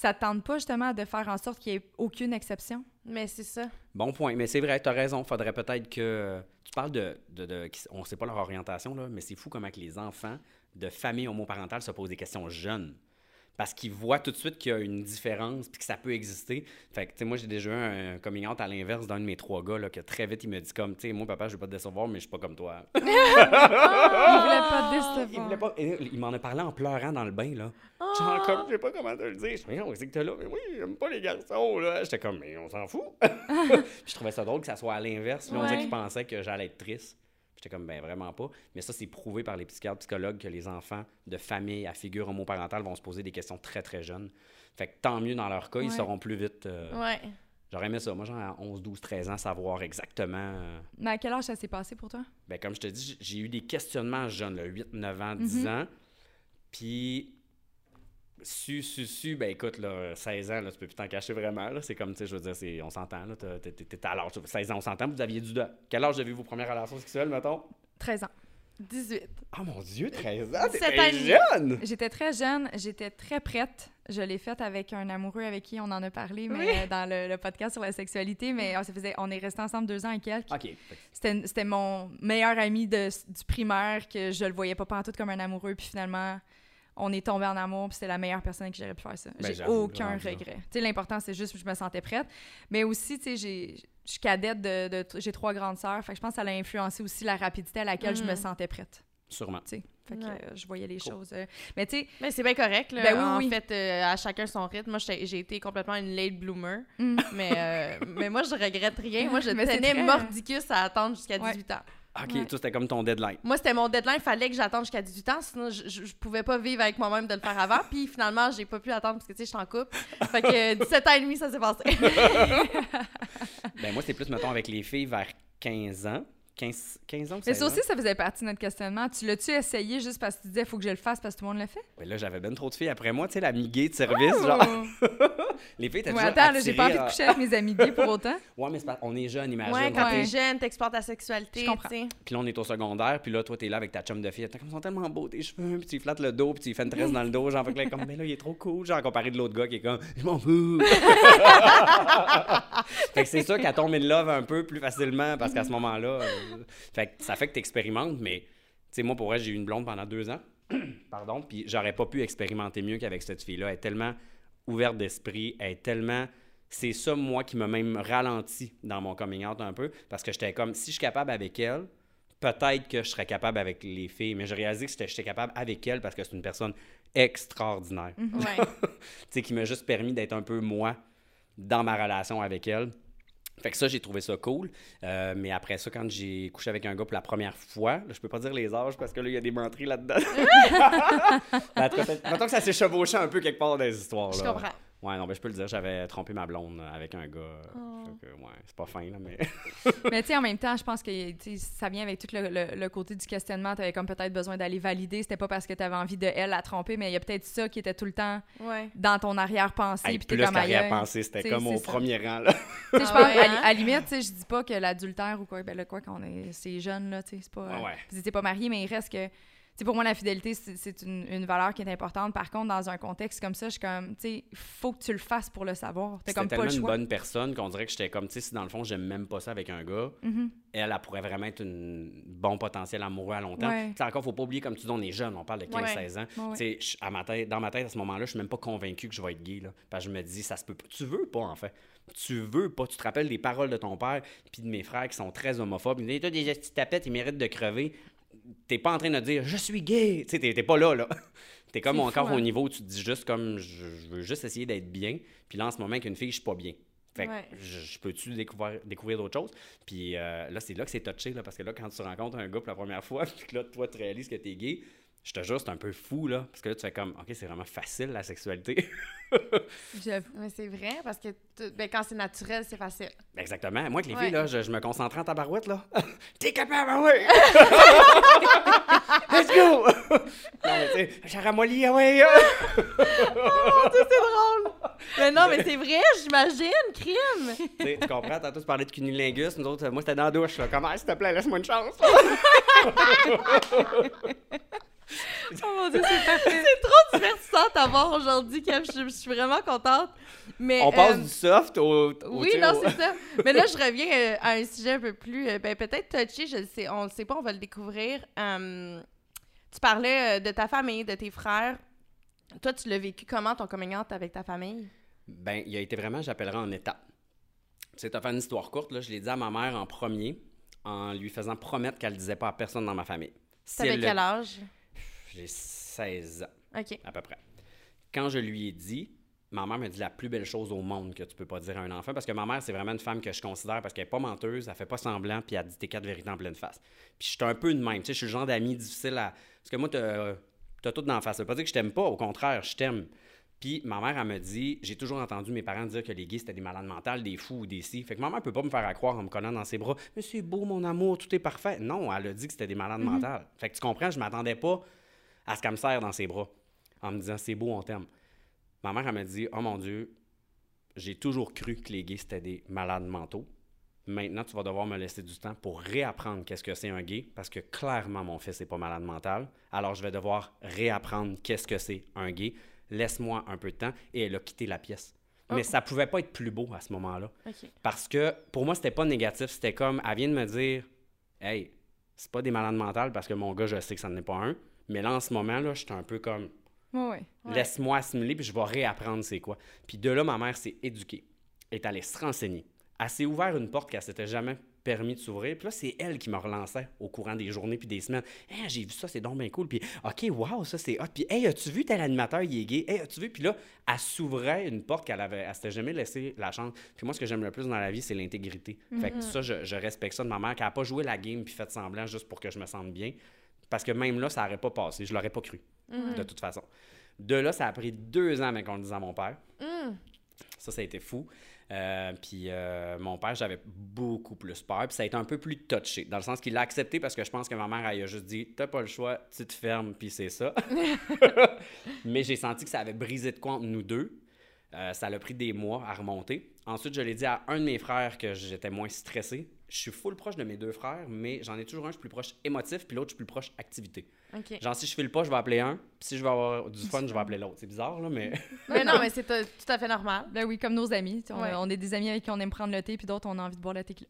ça te tente pas, justement, de faire en sorte qu'il n'y ait aucune exception? Mais c'est ça. Bon point. Mais c'est vrai, tu as raison. Faudrait peut-être que. Tu parles de. de, de- on sait pas leur orientation, là, mais c'est fou comment que les enfants de familles homoparentales se posent des questions jeunes. Parce qu'ils voient tout de suite qu'il y a une différence puis que ça peut exister. Fait que, tu sais, moi, j'ai déjà eu un coming out à l'inverse d'un de mes trois gars, là, que très vite, il me dit comme, tu sais, moi, papa, je veux pas te décevoir, mais je suis pas comme toi. Il voulait pas te décevoir. il voulait pas. et il m'en a parlé en pleurant dans le bain, là. Genre, comme, je sais pas comment te le dire. Je dis, on sait que t'es là. Mais oui, j'aime pas les garçons, là. J'étais comme, mais on s'en fout. Je trouvais ça drôle que ça soit à l'inverse. Là, on dirait Ouais. qu'ils pensaient que j'allais être triste. J'étais comme, ben vraiment pas. Mais ça, c'est prouvé par les psychiatres, psychologues que les enfants de famille à figure homoparentale vont se poser des questions très, très jeunes. Fait que tant mieux dans leur cas, ils sauront plus vite. euh, Ouais. J'aurais aimé ça. Moi, genre, à 11, 12, 13 ans, savoir exactement. euh, Mais à quel âge ça s'est passé pour toi? ben, comme je te dis, j'ai eu des questionnements jeunes, là, 8, 9 ans, 10 Mhm. ans. Puis, su, su, su, ben écoute, là, 16 ans, là, tu peux plus t'en cacher vraiment. là. C'est comme, tu sais, je veux dire, c'est- on s'entend. là, t'as- t'es- T'es à l'âge. 16 ans, on s'entend. Vous aviez du. de- Quel âge avez-vous vos premières relations sexuelles, mettons? 13 ans. 18. Ah mon Dieu, 13 ans, 17 ans t'étais et demi. jeune! J'étais très jeune, j'étais très prête. Je l'ai faite avec un amoureux avec qui on en a parlé mais, Oui. dans le, le podcast sur la sexualité, mais on, faisait, on est restés ensemble deux ans et quelques. OK. C'était c'était mon meilleur ami de, du primaire que je le voyais pas pantoute comme un amoureux. Puis finalement, on est tombé en amour. Puis c'était la meilleure personne avec qui j'aurais pu faire ça. Ben, j'ai aucun regret. Tu sais, l'important, c'est juste que je me sentais prête. Mais aussi, tu sais, j'ai- je suis cadette de... de- j'ai trois grandes sœurs. Fait que je pense que ça a influencé aussi la rapidité à laquelle je me Mhm. sentais prête. Sûrement. Tu sais, fait que Ouais. euh, je voyais les Cool. choses. euh. Mais tu sais, Mais c'est bien correct, là. Ben oui, en oui. fait, euh, à chacun son rythme. Moi, j'ai été complètement une late bloomer. mm, Mais, euh, mais moi, je regrette rien. Moi, je tenais très- mordicus à attendre jusqu'à Ouais. 18 ans. OK, Ouais. toi, c'était comme ton deadline. Moi, c'était mon deadline. Il fallait que j'attende jusqu'à 18 ans. Sinon, je, je pouvais pas vivre avec moi-même de le faire avant. Puis finalement, j'ai pas pu attendre parce que, tu sais, je suis en couple. Fait que euh, 17 ans et demi, ça s'est passé. Ben moi, c'est plus, mettons, avec les filles vers 15 ans. 15, 15 ans Mais 16 ça aussi, ça faisait partie de notre questionnement. Tu l'as-tu essayé juste parce que tu disais faut que je le fasse parce que tout le monde le fait? Ben là, j'avais ben trop de filles après moi, tu sais, la miguée de service, genre. Les filles étaient Ouais, attends, j'ai pas envie de coucher avec mes amis gays pour autant. Ouais, mais c'est pas- on est jeunes, imagine. ouais, quand t'es- jeune, t'explores ta sexualité. Puis là, on est au secondaire, puis là, toi, t'es là avec ta chum de fille. T'as comme, ils sont tellement beaux tes cheveux, puis tu flattes le dos, puis tu fais une tresse dans le dos. Genre, fait que là, comme, mais là, il est trop cool, genre, comparé de l'autre gars qui est comme, je m'en fous. fait que c'est sûr qu'elle tombe in love un peu plus facilement, parce qu'à ce moment-là, euh, fait que ça fait que mais, tu sais, moi, pour vrai, j'ai eu une blonde pendant deux ans. Pardon, puis j'aurais pas pu expérimenter mieux qu'avec cette fille-là. Elle est tellement ouverte d'esprit, elle est tellement. C'est ça, moi, qui m'a même ralenti dans mon coming out un peu, parce que j'étais comme, si je suis capable avec elle, peut-être que je serais capable avec les filles, mais j'ai réalisé que j'étais j'étais capable avec elle parce que c'est une personne extraordinaire. Ouais. Tu sais, qui m'a juste permis d'être un peu moi dans ma relation avec elle. Fait que ça, j'ai trouvé ça cool. Euh, mais après ça, quand j'ai couché avec un gars pour la première fois, là, je peux pas dire les âges parce que là, il y a des menteries là-dedans. Mais en tout cas, peut-être- mettons que ça s'est chevauché un peu quelque part dans les histoires. Je là. comprends. Ouais, non, ben je peux le dire, j'avais trompé ma blonde avec un gars. Oh. Fait que, ouais, c'est pas fin, là, mais. Mais tu sais, en même temps, je pense que tu sais, ça vient avec tout le, le- le côté du questionnement. Tu avais comme peut-être besoin d'aller valider. C'était pas parce que tu avais envie de elle à tromper, mais il y a peut-être ça qui était tout le temps Ouais. dans ton arrière-pensée. Hey, puis plus qu'arrière-pensée, c'était comme au ça. premier rang, là. Tu sais, je pense, à, limite, tu sais, je dis pas que l'adultère ou quoi, ben là, quoi qu'on est, c'est jeune, là, tu sais, c'est pas... Ouais, ouais. Vous étiez pas mariés, mais il reste que, sais, pour moi, la fidélité, c'est une, une valeur qui est importante. Par contre, dans un contexte comme ça, je suis comme, tu sais, faut que tu le fasses pour le savoir. T'as C'était comme pas tellement le une bonne personne qu'on dirait que j'étais comme, tu sais, si dans le fond, j'aime même pas ça avec un gars, Mhm. elle, elle pourrait vraiment être un bon potentiel amoureux à longtemps. Ouais. Tu encore, faut pas oublier, comme tu dis, on est jeune, on parle de 15-16 ans. Ouais. Tu sais, ma tête, dans ma tête, à ce moment-là, je suis même pas convaincu que je vais être gay. Là, parce que je me dis, ça se peut pas. Tu veux pas, en fait. Tu veux pas. Tu te rappelles des paroles de ton père puis de mes frères qui sont très homophobes. Ils disent, toi, des petites tapettes, ils méritent de crever. T'es pas en train de dire, je suis gay. Tu sais, t'es pas là, là. T'es comme encore fou, hein. au niveau où tu te dis juste comme, je, je veux juste essayer d'être bien. Puis là, en ce moment, avec une fille, je suis pas bien. Fait que Ouais. je, je peux-tu découvrir, découvrir d'autres choses? Puis euh, là, c'est là que c'est touché, là, parce que là, quand tu rencontres un gars pour la première fois, puis que là, toi, tu réalises que t'es gay, je te jure, c'est un peu fou, là. Parce que là, tu fais comme, OK, c'est vraiment facile, la sexualité. J'avoue. Mais c'est vrai, parce que ben, quand c'est naturel, c'est facile. Ben, Exactement. Moi, avec les Ouais. filles, là, je, je me concentrais en tabarouette, là. T'es capable, ah ouais! Let's go! non, ramolli, ah ouais! c'est drôle! Mais non, mais c'est vrai, j'imagine, crime! Tu comprends? Tantôt, tu parlais de cunilingus. Nous autres, moi, c'était dans la douche, là. Comment, s'il te plaît, laisse-moi une chance. Oh mon Dieu, c'est parfait. C'est trop divertissant à t'avoir aujourd'hui, Kev. Je, je suis vraiment contente. Mais, On passe euh, du soft au. au Oui, non, au- c'est ça. Mais là, je reviens euh, à un sujet un peu plus, euh, ben, peut-être touché, je le sais, on le sait pas, on va le découvrir. Hum, tu parlais euh, de ta famille, de tes frères. Toi, tu l'as vécu comment, ton coming out avec ta famille? Ben, il a été vraiment, j'appellerais en étape. Tu sais, t'as fait une histoire courte, là. Je l'ai dit à ma mère en premier, en lui faisant promettre qu'elle ne disait pas à personne dans ma famille. Si T'avais le- quel âge? J'ai 16 ans, OK. à peu près. Quand je lui ai dit, ma mère me dit la plus belle chose au monde que tu peux pas dire à un enfant, parce que ma mère, c'est vraiment une femme que je considère, parce qu'elle est pas menteuse, elle fait pas semblant, puis elle dit tes quatre vérités en pleine face. Puis je suis un peu de même, tu sais, je suis le genre d'ami difficile à... Parce que moi, t'as as tout dans la face. Ça veut pas dire que je t'aime pas, au contraire, je t'aime. Puis ma mère, elle me dit, j'ai toujours entendu mes parents dire que les gays, c'était des malades mentales, des fous ou des si. Fait que ma mère peut pas me faire à croire en me collant dans ses bras, mais c'est beau, mon amour, tout est parfait. Non, elle a dit que c'était des malades mentales. Fait que tu comprends, je m'attendais pas à ce qu'elle me serre dans ses bras en me disant, c'est beau, on t'aime. Ma mère, elle m'a dit, oh mon Dieu, j'ai toujours cru que les gays, c'était des malades mentaux. Maintenant, tu vas devoir me laisser du temps pour réapprendre qu'est-ce que c'est un gay, parce que clairement, mon fils n'est pas malade mental. Alors, je vais devoir réapprendre qu'est-ce que c'est un gay. Laisse-moi un peu de temps. Et elle a quitté la pièce. Mais Oh. ça pouvait pas être plus beau à ce moment-là. Parce que pour moi, c'était pas négatif. C'était comme, elle vient de me dire, hey, c'est pas des malades mentales parce que mon gars, je sais que ça n'en est pas un. Mais là, en ce moment, là, j'étais un peu comme, Ouais. Laisse-moi assimiler, puis je vais réapprendre c'est quoi. Puis de là, ma mère s'est éduquée, est allée se renseigner. Elle s'est ouvert une porte qu'elle s'était jamais permis de s'ouvrir. Puis là, c'est elle qui me relançait au courant des journées puis des semaines. Hey, j'ai vu ça, c'est donc bien cool. Puis, OK, wow, ça, c'est hot. Puis, hey, as-tu vu tel animateur, il est gay? Hey, as-tu vu? Puis là, elle s'ouvrait une porte qu'elle avait, elle s'était jamais laissé la chance. Puis moi, ce que j'aime le plus dans la vie, c'est l'intégrité. Fait que ça, je, je respecte ça de ma mère, qui n'a pas joué la game puis fait semblant juste pour que je me sente bien. Parce que même là, ça n'aurait pas passé. Je l'aurais pas cru, de toute façon. De là, ça a pris deux ans avant qu'on le dise à mon père. Hum. Ça, ça a été fou. Euh, puis euh, mon père, j'avais beaucoup plus peur. Puis ça a été un peu plus touché, dans le sens qu'il l'a accepté parce que je pense que ma mère, elle a juste dit T'as pas le choix, tu te fermes, puis c'est ça. Mais j'ai senti que ça avait brisé de quoi entre nous deux. Euh, ça a pris des mois à remonter. Ensuite, je l'ai dit à un de mes frères que j'étais moins stressé. Je suis full proche de mes deux frères, mais j'en ai toujours un, je suis plus proche émotif, puis l'autre, je suis plus proche activité. OK. Genre, si je file pas, je vais appeler un, puis si je vais avoir du fun, je vais appeler l'autre. C'est bizarre, là, mais. Mais non, mais c'est euh, tout à fait normal. Ben oui, comme nos amis. Ouais. on est des amis avec qui on aime prendre le thé, puis d'autres, on a envie de boire le tequila.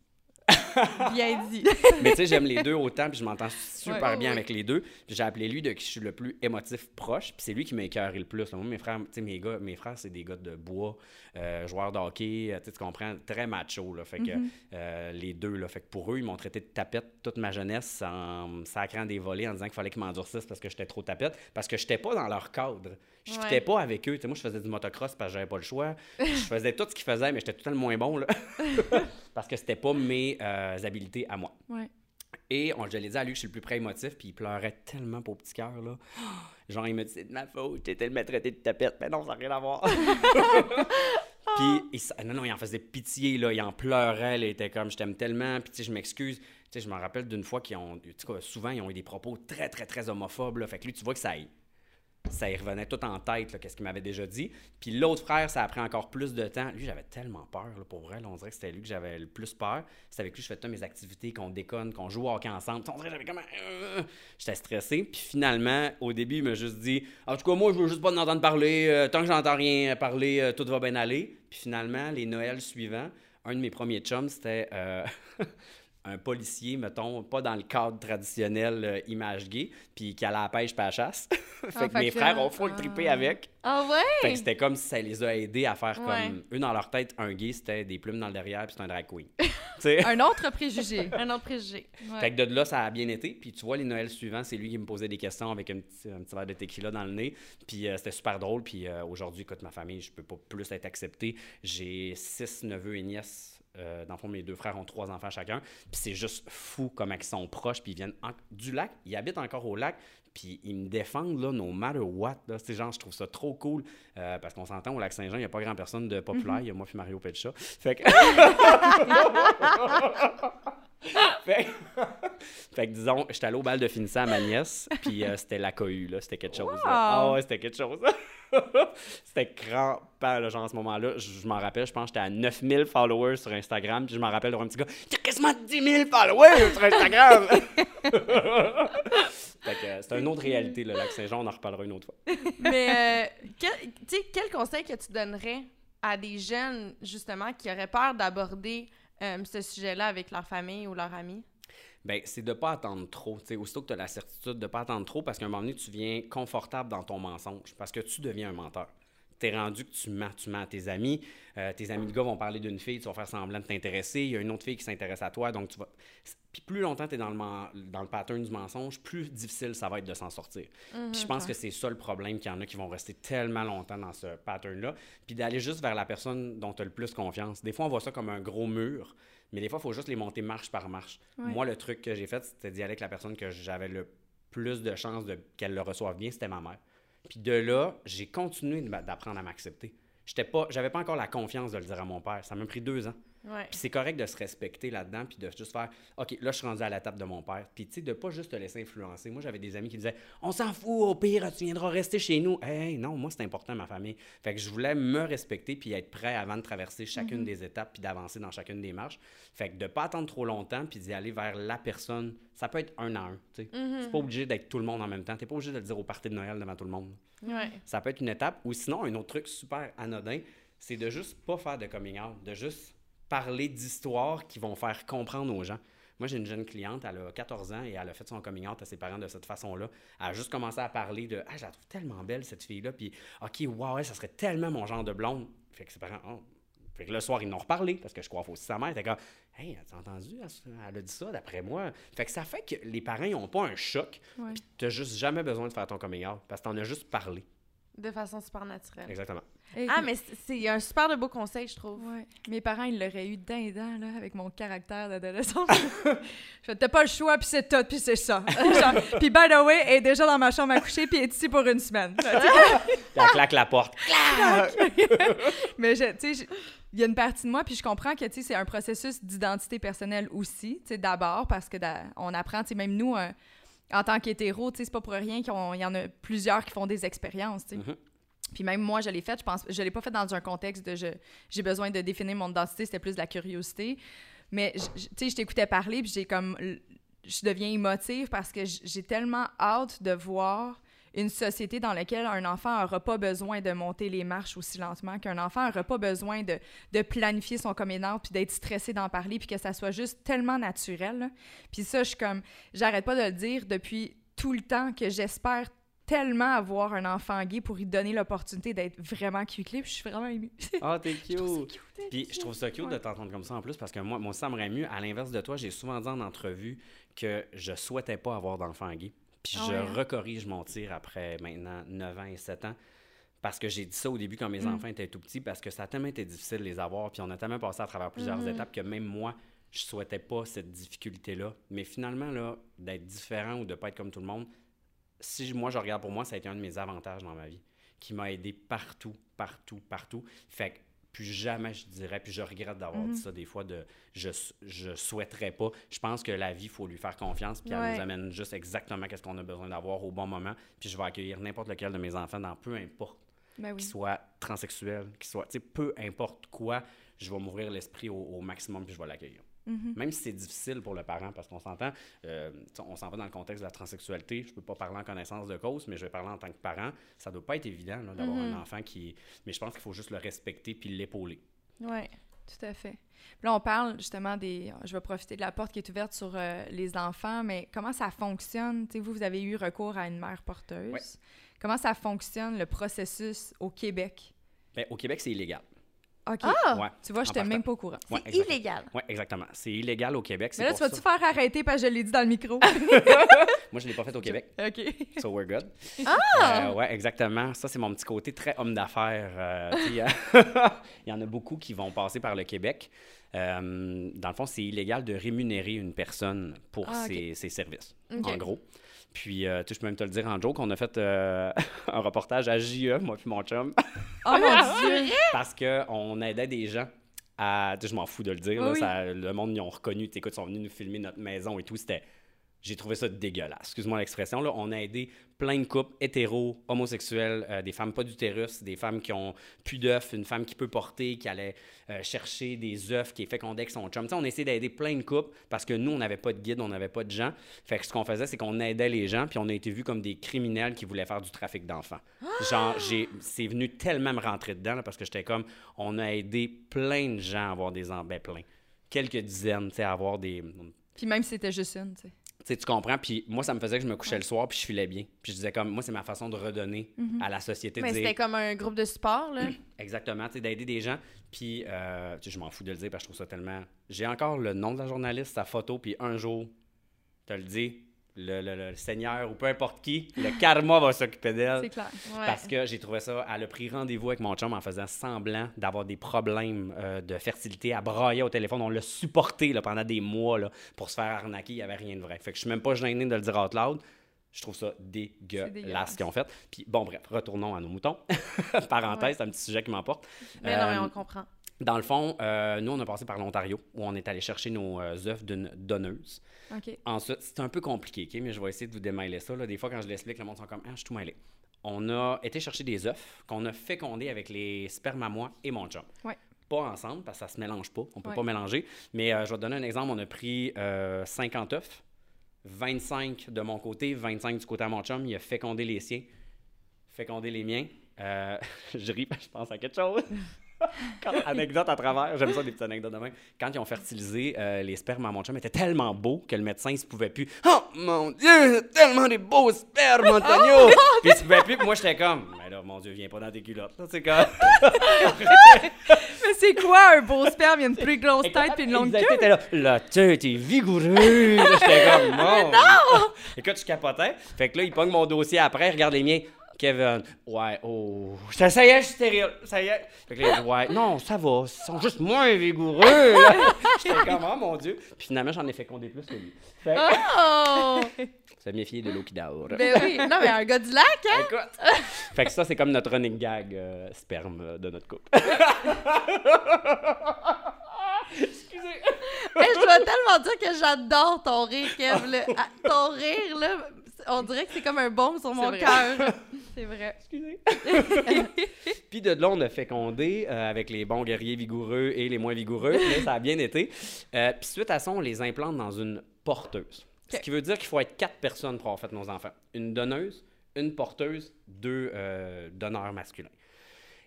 Bien dit. Mais tu sais, j'aime les deux autant, puis je m'entends super Ouais, bien ouais. avec les deux. Puis j'ai appelé lui de qui je suis le plus émotif proche, puis c'est lui qui m'a écœuré le plus. Moi, mes frères, tu sais, mes gars, mes frères, c'est des gars de bois, euh, joueurs de hockey, euh, tu comprends, très macho, là. Fait que Mhm. euh, les deux, là. Fait que pour eux, ils m'ont traité de tapette toute ma jeunesse en sacrant des volets en disant qu'il fallait qu'ils m'endurcissent parce que j'étais trop tapette, parce que j'étais pas dans leur cadre. Je Ouais. fitais pas avec eux. Tu sais, moi, je faisais du motocross parce que j'avais pas le choix. je faisais tout ce qu'ils faisaient, mais j'étais tout le temps le moins bon, là. parce que c'était pas mes euh, habiletés à moi. Ouais. Et on, je l'ai dit à lui que je suis le plus près émotif, puis il pleurait tellement pour petit cœur, là. Genre, il me dit, c'est de ma faute, t'étais tellement traité de tapette. Mais non, ça n'a rien à voir. puis, il, non, non, il en faisait pitié, là. Il en pleurait, là. Il était comme, je t'aime tellement, puis tu sais, je m'excuse. Tu sais, je me rappelle d'une fois qu'ils ont, tu sais quoi, souvent, ils ont eu des propos très, très, très homophobes, là. Fait que lui, tu vois que ça aille. Ça y revenait tout en tête, qu'est-ce qu'il m'avait déjà dit. Puis l'autre frère, ça a pris encore plus de temps. Lui, j'avais tellement peur, pour vrai. on dirait que c'était lui que j'avais le plus peur. C'est avec lui que je fais toutes mes activités, qu'on déconne, qu'on joue au hockey ensemble. On dirait j'avais comme... un- J'étais stressé. Puis finalement, au début, il m'a juste dit « En tout cas, moi, je veux juste pas en entendre parler. Euh, tant que j'entends rien parler, euh, tout va bien aller. » Puis finalement, les Noëls suivants, un de mes premiers chums, c'était... euh, un policier, mettons, pas dans le cadre traditionnel euh, image gay, puis qui allait à la pêche pas à la chasse. fait Ah, que fait mes que- frères ont full trippé ah. avec. Ah Fait ouais? que c'était comme si ça les a aidés à faire Ouais. comme... Eux, dans leur tête, un gay, c'était des plumes dans le derrière, puis c'était un drag queen. Un autre préjugé. Un autre préjugé. Ouais. Fait que de là, ça a bien été. Puis tu vois, les Noëls suivants, c'est lui qui me posait des questions avec un petit, un petit verre de tequila dans le nez. Puis euh, c'était super drôle. Puis euh, aujourd'hui, écoute, ma famille, je peux pas plus être accepté. J'ai six neveux et nièces. Euh, dans le fond, mes deux frères ont trois enfants chacun. Puis c'est juste fou comment ils sont proches. Puis ils viennent en- du lac. Ils habitent encore au lac. Puis ils me défendent, là, no matter what. Là. C'est genre, je trouve ça trop cool. euh, parce qu'on s'entend, au lac Saint-Jean, il n'y a pas grand personne de populaire. Il y a moi puis Mario Petcha. Fait que... fait, fait que disons, j'étais allé au bal de finissant à ma nièce, puis euh, c'était la cohue, là. C'était quelque chose. là. Ah ouais, c'était quelque chose. c'était crampant, là, genre, à ce moment-là. Je, je m'en rappelle, je pense que j'étais à 9000 followers sur Instagram, puis je m'en rappelle d'avoir un petit gars, t'as quasiment 10 000 followers sur Instagram! fait que euh, c'est une autre réalité, le lac Saint-Jean, on en reparlera une autre fois. Mais, euh, quel, tu sais, quel conseil que tu donnerais à des jeunes, justement, qui auraient peur d'aborder euh, ce sujet-là avec leur famille ou leurs amis? Ben, c'est de pas attendre trop. Tu sais, aussitôt que tu as la certitude de pas attendre trop, parce qu'à un moment donné, tu viens confortable dans ton mensonge, parce que tu deviens un menteur. T'es rendu que tu mens, tu mens à tes amis. Euh, tes amis de gars vont parler d'une fille, tu vas faire semblant de t'intéresser. Il y a une autre fille qui s'intéresse à toi, donc tu vas. Puis plus longtemps tu es dans le, dans le pattern du mensonge, plus difficile ça va être de s'en sortir. Puis je pense que c'est ça le problème qu'il y en a qui vont rester tellement longtemps dans ce pattern-là. Puis d'aller juste vers la personne dont tu as le plus confiance. Des fois, on voit ça comme un gros mur, mais des fois, il faut juste les monter marche par marche. Ouais. Moi, le truc que j'ai fait, c'était d'y aller avec la personne que j'avais le plus de chances de qu'elle le reçoive bien, c'était ma mère. Puis de là, j'ai continué d'apprendre à m'accepter. J'étais pas, j'avais pas encore la confiance de le dire à mon père. Ça m'a pris deux ans. Ouais. Puis c'est correct de se respecter là-dedans, puis de juste faire, OK, là, je suis rendu à la table de mon père. Puis tu sais, de pas juste te laisser influencer. Moi, j'avais des amis qui disaient, on s'en fout, au pire, tu viendras rester chez nous. Hey, non, moi, c'est important, ma famille. Fait que je voulais me respecter, puis être prêt avant de traverser chacune des étapes, puis d'avancer dans chacune des marches. Fait que de pas attendre trop longtemps, puis d'y aller vers la personne, ça peut être un à un. tu sais. C'est pas obligé d'être tout le monde en même temps. T'es pas obligé de le dire au party de Noël devant tout le monde. Ça peut être une étape. Ou sinon, un autre truc super anodin, c'est de juste pas faire de coming out, de juste parler d'histoires qui vont faire comprendre aux gens. Moi, j'ai une jeune cliente, elle a 14 ans et elle a fait son coming out à ses parents de cette façon-là. Elle a juste commencé à parler de Ah, je la trouve tellement belle, cette fille-là. Puis, OK, wow, elle, ça serait tellement mon genre de blonde. Fait que ses parents, oh. Fait que le soir, ils n'ont reparlé parce que je crois aussi sa mère. était comme Hey, as entendu? Elle, a dit ça d'après moi. Fait que ça fait que les parents, ils n'ont pas un choc. Ouais. Puis, tu juste jamais besoin de faire ton coming out parce que tu en as juste parlé. De façon super naturelle. Exactement. Et- Ah, mais c'est- un super de beau conseil, je trouve. Ouais. Mes parents, ils l'auraient eu dindant, là, avec mon caractère d'adolescent. je fais, t'as pas le choix, puis c'est tout, puis c'est ça. Puis by the way, elle est déjà dans ma chambre à coucher, puis elle est ici pour une semaine. Puis elle claque la porte. Mais je- tu sais, je- il y a une partie de moi, puis je comprends que c'est un processus d'identité personnelle aussi, d'abord, parce que on apprend, même nous, euh, en tant sais, c'est pas pour rien qu'il y en a plusieurs qui font des expériences, sais. Mhm. Puis même moi, je l'ai fait, je pense, je l'ai pas fait dans un contexte de j'ai besoin de définir mon identité, c'était plus de la curiosité. Mais tu sais, je t'écoutais parler, puis j'ai comme je deviens émotive parce que j'ai tellement hâte de voir une société dans laquelle un enfant n'aura pas besoin de monter les marches aussi lentement, qu'un enfant n'aura pas besoin de, de planifier son coming out, puis d'être stressé d'en parler, puis que ça soit juste tellement naturel. là. Puis ça, je suis comme, j'arrête pas de le dire depuis tout le temps que j'espère tellement avoir un enfant gay pour lui donner l'opportunité d'être vraiment cute puis je suis vraiment émue. Ah, t'es Je trouve ça cute. cute, Puis je trouve ça cute Ouais. de t'entendre comme ça en plus parce que moi, moi ça m'aimerait mieux. À l'inverse de toi, j'ai souvent dit en entrevue que je souhaitais pas avoir d'enfant gay. Puis Ah je ouais, hein? recorrige mon tir après maintenant 9 ans et 7 ans. Parce que j'ai dit ça au début quand mes Mm. enfants étaient tout petits, parce que ça a tellement été difficile de les avoir, puis on a tellement passé à travers plusieurs Mm-hmm. étapes que même moi, je souhaitais pas cette difficulté-là. Mais finalement, là, d'être différent ou de pas être comme tout le monde, si moi je regarde pour moi, ça a été un de mes avantages dans ma vie, qui m'a aidé partout, partout, partout. Fait que plus jamais je dirais, puis je regrette d'avoir Mhm. dit ça des fois, de je, je souhaiterais pas. Je pense que la vie, il faut lui faire confiance, puis elle nous amène juste exactement qu'est-ce qu'on a besoin d'avoir au bon moment, puis je vais accueillir n'importe lequel de mes enfants dans peu importe Ben oui. qu'il soit transsexuel, qu'il soit, tu sais, peu importe quoi, je vais m'ouvrir l'esprit au, au maximum, puis je vais l'accueillir. Mhm. Même si c'est difficile pour le parent, parce qu'on s'entend, euh, on s'en va dans le contexte de la transsexualité, je peux pas parler en connaissance de cause, mais je vais parler en tant que parent. Ça doit pas être évident d'avoir Mhm. un enfant qui... Mais je pense qu'il faut juste le respecter puis l'épauler. Ouais. Tout à fait. Là, on parle justement des. Je vais profiter de la porte qui est ouverte sur euh, les enfants, mais comment ça fonctionne? Tu sais, vous, vous avez eu recours à une mère porteuse. Ouais. Comment ça fonctionne, le processus au Québec? Ben, au Québec, c'est illégal. OK. Ah! Ouais. Tu vois, je n'étais même pas au courant. C'est exactement. illégal. Oui, exactement. C'est illégal au Québec. Mais là, tu vas-tu faire arrêter parce que je l'ai dit dans le micro? Moi, je l'ai pas fait au Québec. OK. So we're good. Ah! Euh, ouais, exactement. Ça, c'est mon petit côté très homme d'affaires. Euh, sais, il y en a beaucoup qui vont passer par le Québec. Euh, dans le fond, c'est illégal de rémunérer une personne pour Ah, ses, ses services, en gros. Puis, euh, tu sais, je peux même te le dire en joke, on a fait euh, un reportage à JE, moi puis mon chum, Oh mon Dieu! parce qu'on aidait des gens à... Tu sais, je m'en fous de le dire, là, ça- le monde, ils ont reconnu. Tu sais, écoute, ils sont venus nous filmer notre maison et tout. C'était... J'ai trouvé ça dégueulasse. Excuse-moi l'expression. Là, on a aidé plein de couples hétéros, homosexuels, euh, des femmes pas d'utérus, des femmes qui ont plus d'œufs, une femme qui peut porter, qui allait euh, chercher des œufs, qui est fécondée avec son chum. Tu sais, on essayait d'aider plein de couples parce que nous, on n'avait pas de guide, on n'avait pas de gens. Fait que ce qu'on faisait, c'est qu'on aidait les gens, puis on a été vus comme des criminels qui voulaient faire du trafic d'enfants. Genre, j'ai, c'est venu tellement me rentrer dedans parce que j'étais comme, on a aidé plein de gens à avoir des enfants, ben plein, quelques dizaines, tu sais, à avoir des, Puis même si c'était juste une, tu sais. Tu tu comprends? Puis moi, ça me faisait que je me couchais le soir, puis je filais bien. Puis je disais comme, moi, c'est ma façon de redonner à la société. de Mais c'était comme un groupe de sport, là. Exactement, tu sais, d'aider des gens. Puis, euh, tu je m'en fous de le dire parce que je trouve ça tellement. J'ai encore le nom de la journaliste, sa photo, puis un jour, te le dis, le, le- le Seigneur ou peu importe qui, le karma va s'occuper d'elle. C'est clair. Ouais. Parce que j'ai trouvé ça, elle a pris rendez-vous avec mon chum en faisant semblant d'avoir des problèmes euh, de fertilité, à brailler au téléphone. On l'a supporté là, pendant des mois là, pour se faire arnaquer, il n'y avait rien de vrai. Fait que je suis même pas gêné de le dire out loud. Je trouve ça dégueulasse ce qu'ils ont fait. Puis bon, bref, retournons à nos moutons. Parenthèse, c'est un petit sujet qui m'emporte. Mais non, mais Euh, on comprend. Dans le fond, euh, nous, on a passé par l'Ontario, où on est allé chercher nos œufs d'une donneuse. Ensuite, c'est un peu compliqué, mais je vais essayer de vous démêler ça. là. Des fois, quand je l'explique, le monde sont comme Ah, je suis tout mêlé. On a été chercher des œufs qu'on a fécondés avec les spermes à moi et mon chum. Ouais. Pas ensemble, parce que ça se mélange pas. On peut Ouais. pas mélanger. Mais euh, je vais te donner un exemple. On a pris euh, 50 œufs, 25 de mon côté, 25 du côté à mon chum. Il a fécondé les siens, fécondé les miens. Euh, je ris, parce que je pense à quelque chose. Quand- anecdote à travers, j'aime ça des petites anecdotes de même. Quand ils ont fertilisé, euh, les spermes à mon chum étaient tellement beaux que le médecin il se pouvait plus. Oh mon Dieu, tellement des beaux spermes, Antonio! Puis il se pouvait plus, puis moi j'étais comme, mais là, mon Dieu, viens pas dans tes culottes. là, C'est comme. Mais c'est quoi un beau sperme? Il y a une plus grosse tête puis une longue queue. là, la tête est vigoureuse. J'étais comme, non! non! Écoute, je capotais. Fait que là, il pogne mon dossier après, regarde les miens. Kevin, ouais, oh, ça, ça y est, je suis stérile, ça y est. Fait que là, il dit, ouais, non, ça va, ils sont juste moins vigoureux. là. J'étais comme, oh mon Dieu. Puis finalement, j'en ai fécondé plus que lui. Fait que, Oh! ça méfier de l'eau qui dort. ben oui. Non, mais un gars du lac, hein? Écoute. fait que ça, c'est comme notre running gag euh, sperme euh, de notre couple. Excusez. Hey, je dois tellement dire que j'adore ton rire, Kev. là. Ah, Ton rire, là, on dirait que c'est comme un baume sur mon cœur. C'est vrai. Excusez. Puis de là, on a fécondé euh, avec les bons guerriers vigoureux et les moins vigoureux. Là, ça a bien été. Euh, puis suite à ça, on les implante dans une porteuse. Ce qui veut dire qu'il faut être quatre personnes pour avoir fait nos enfants. Une donneuse, une porteuse, deux euh, donneurs masculins.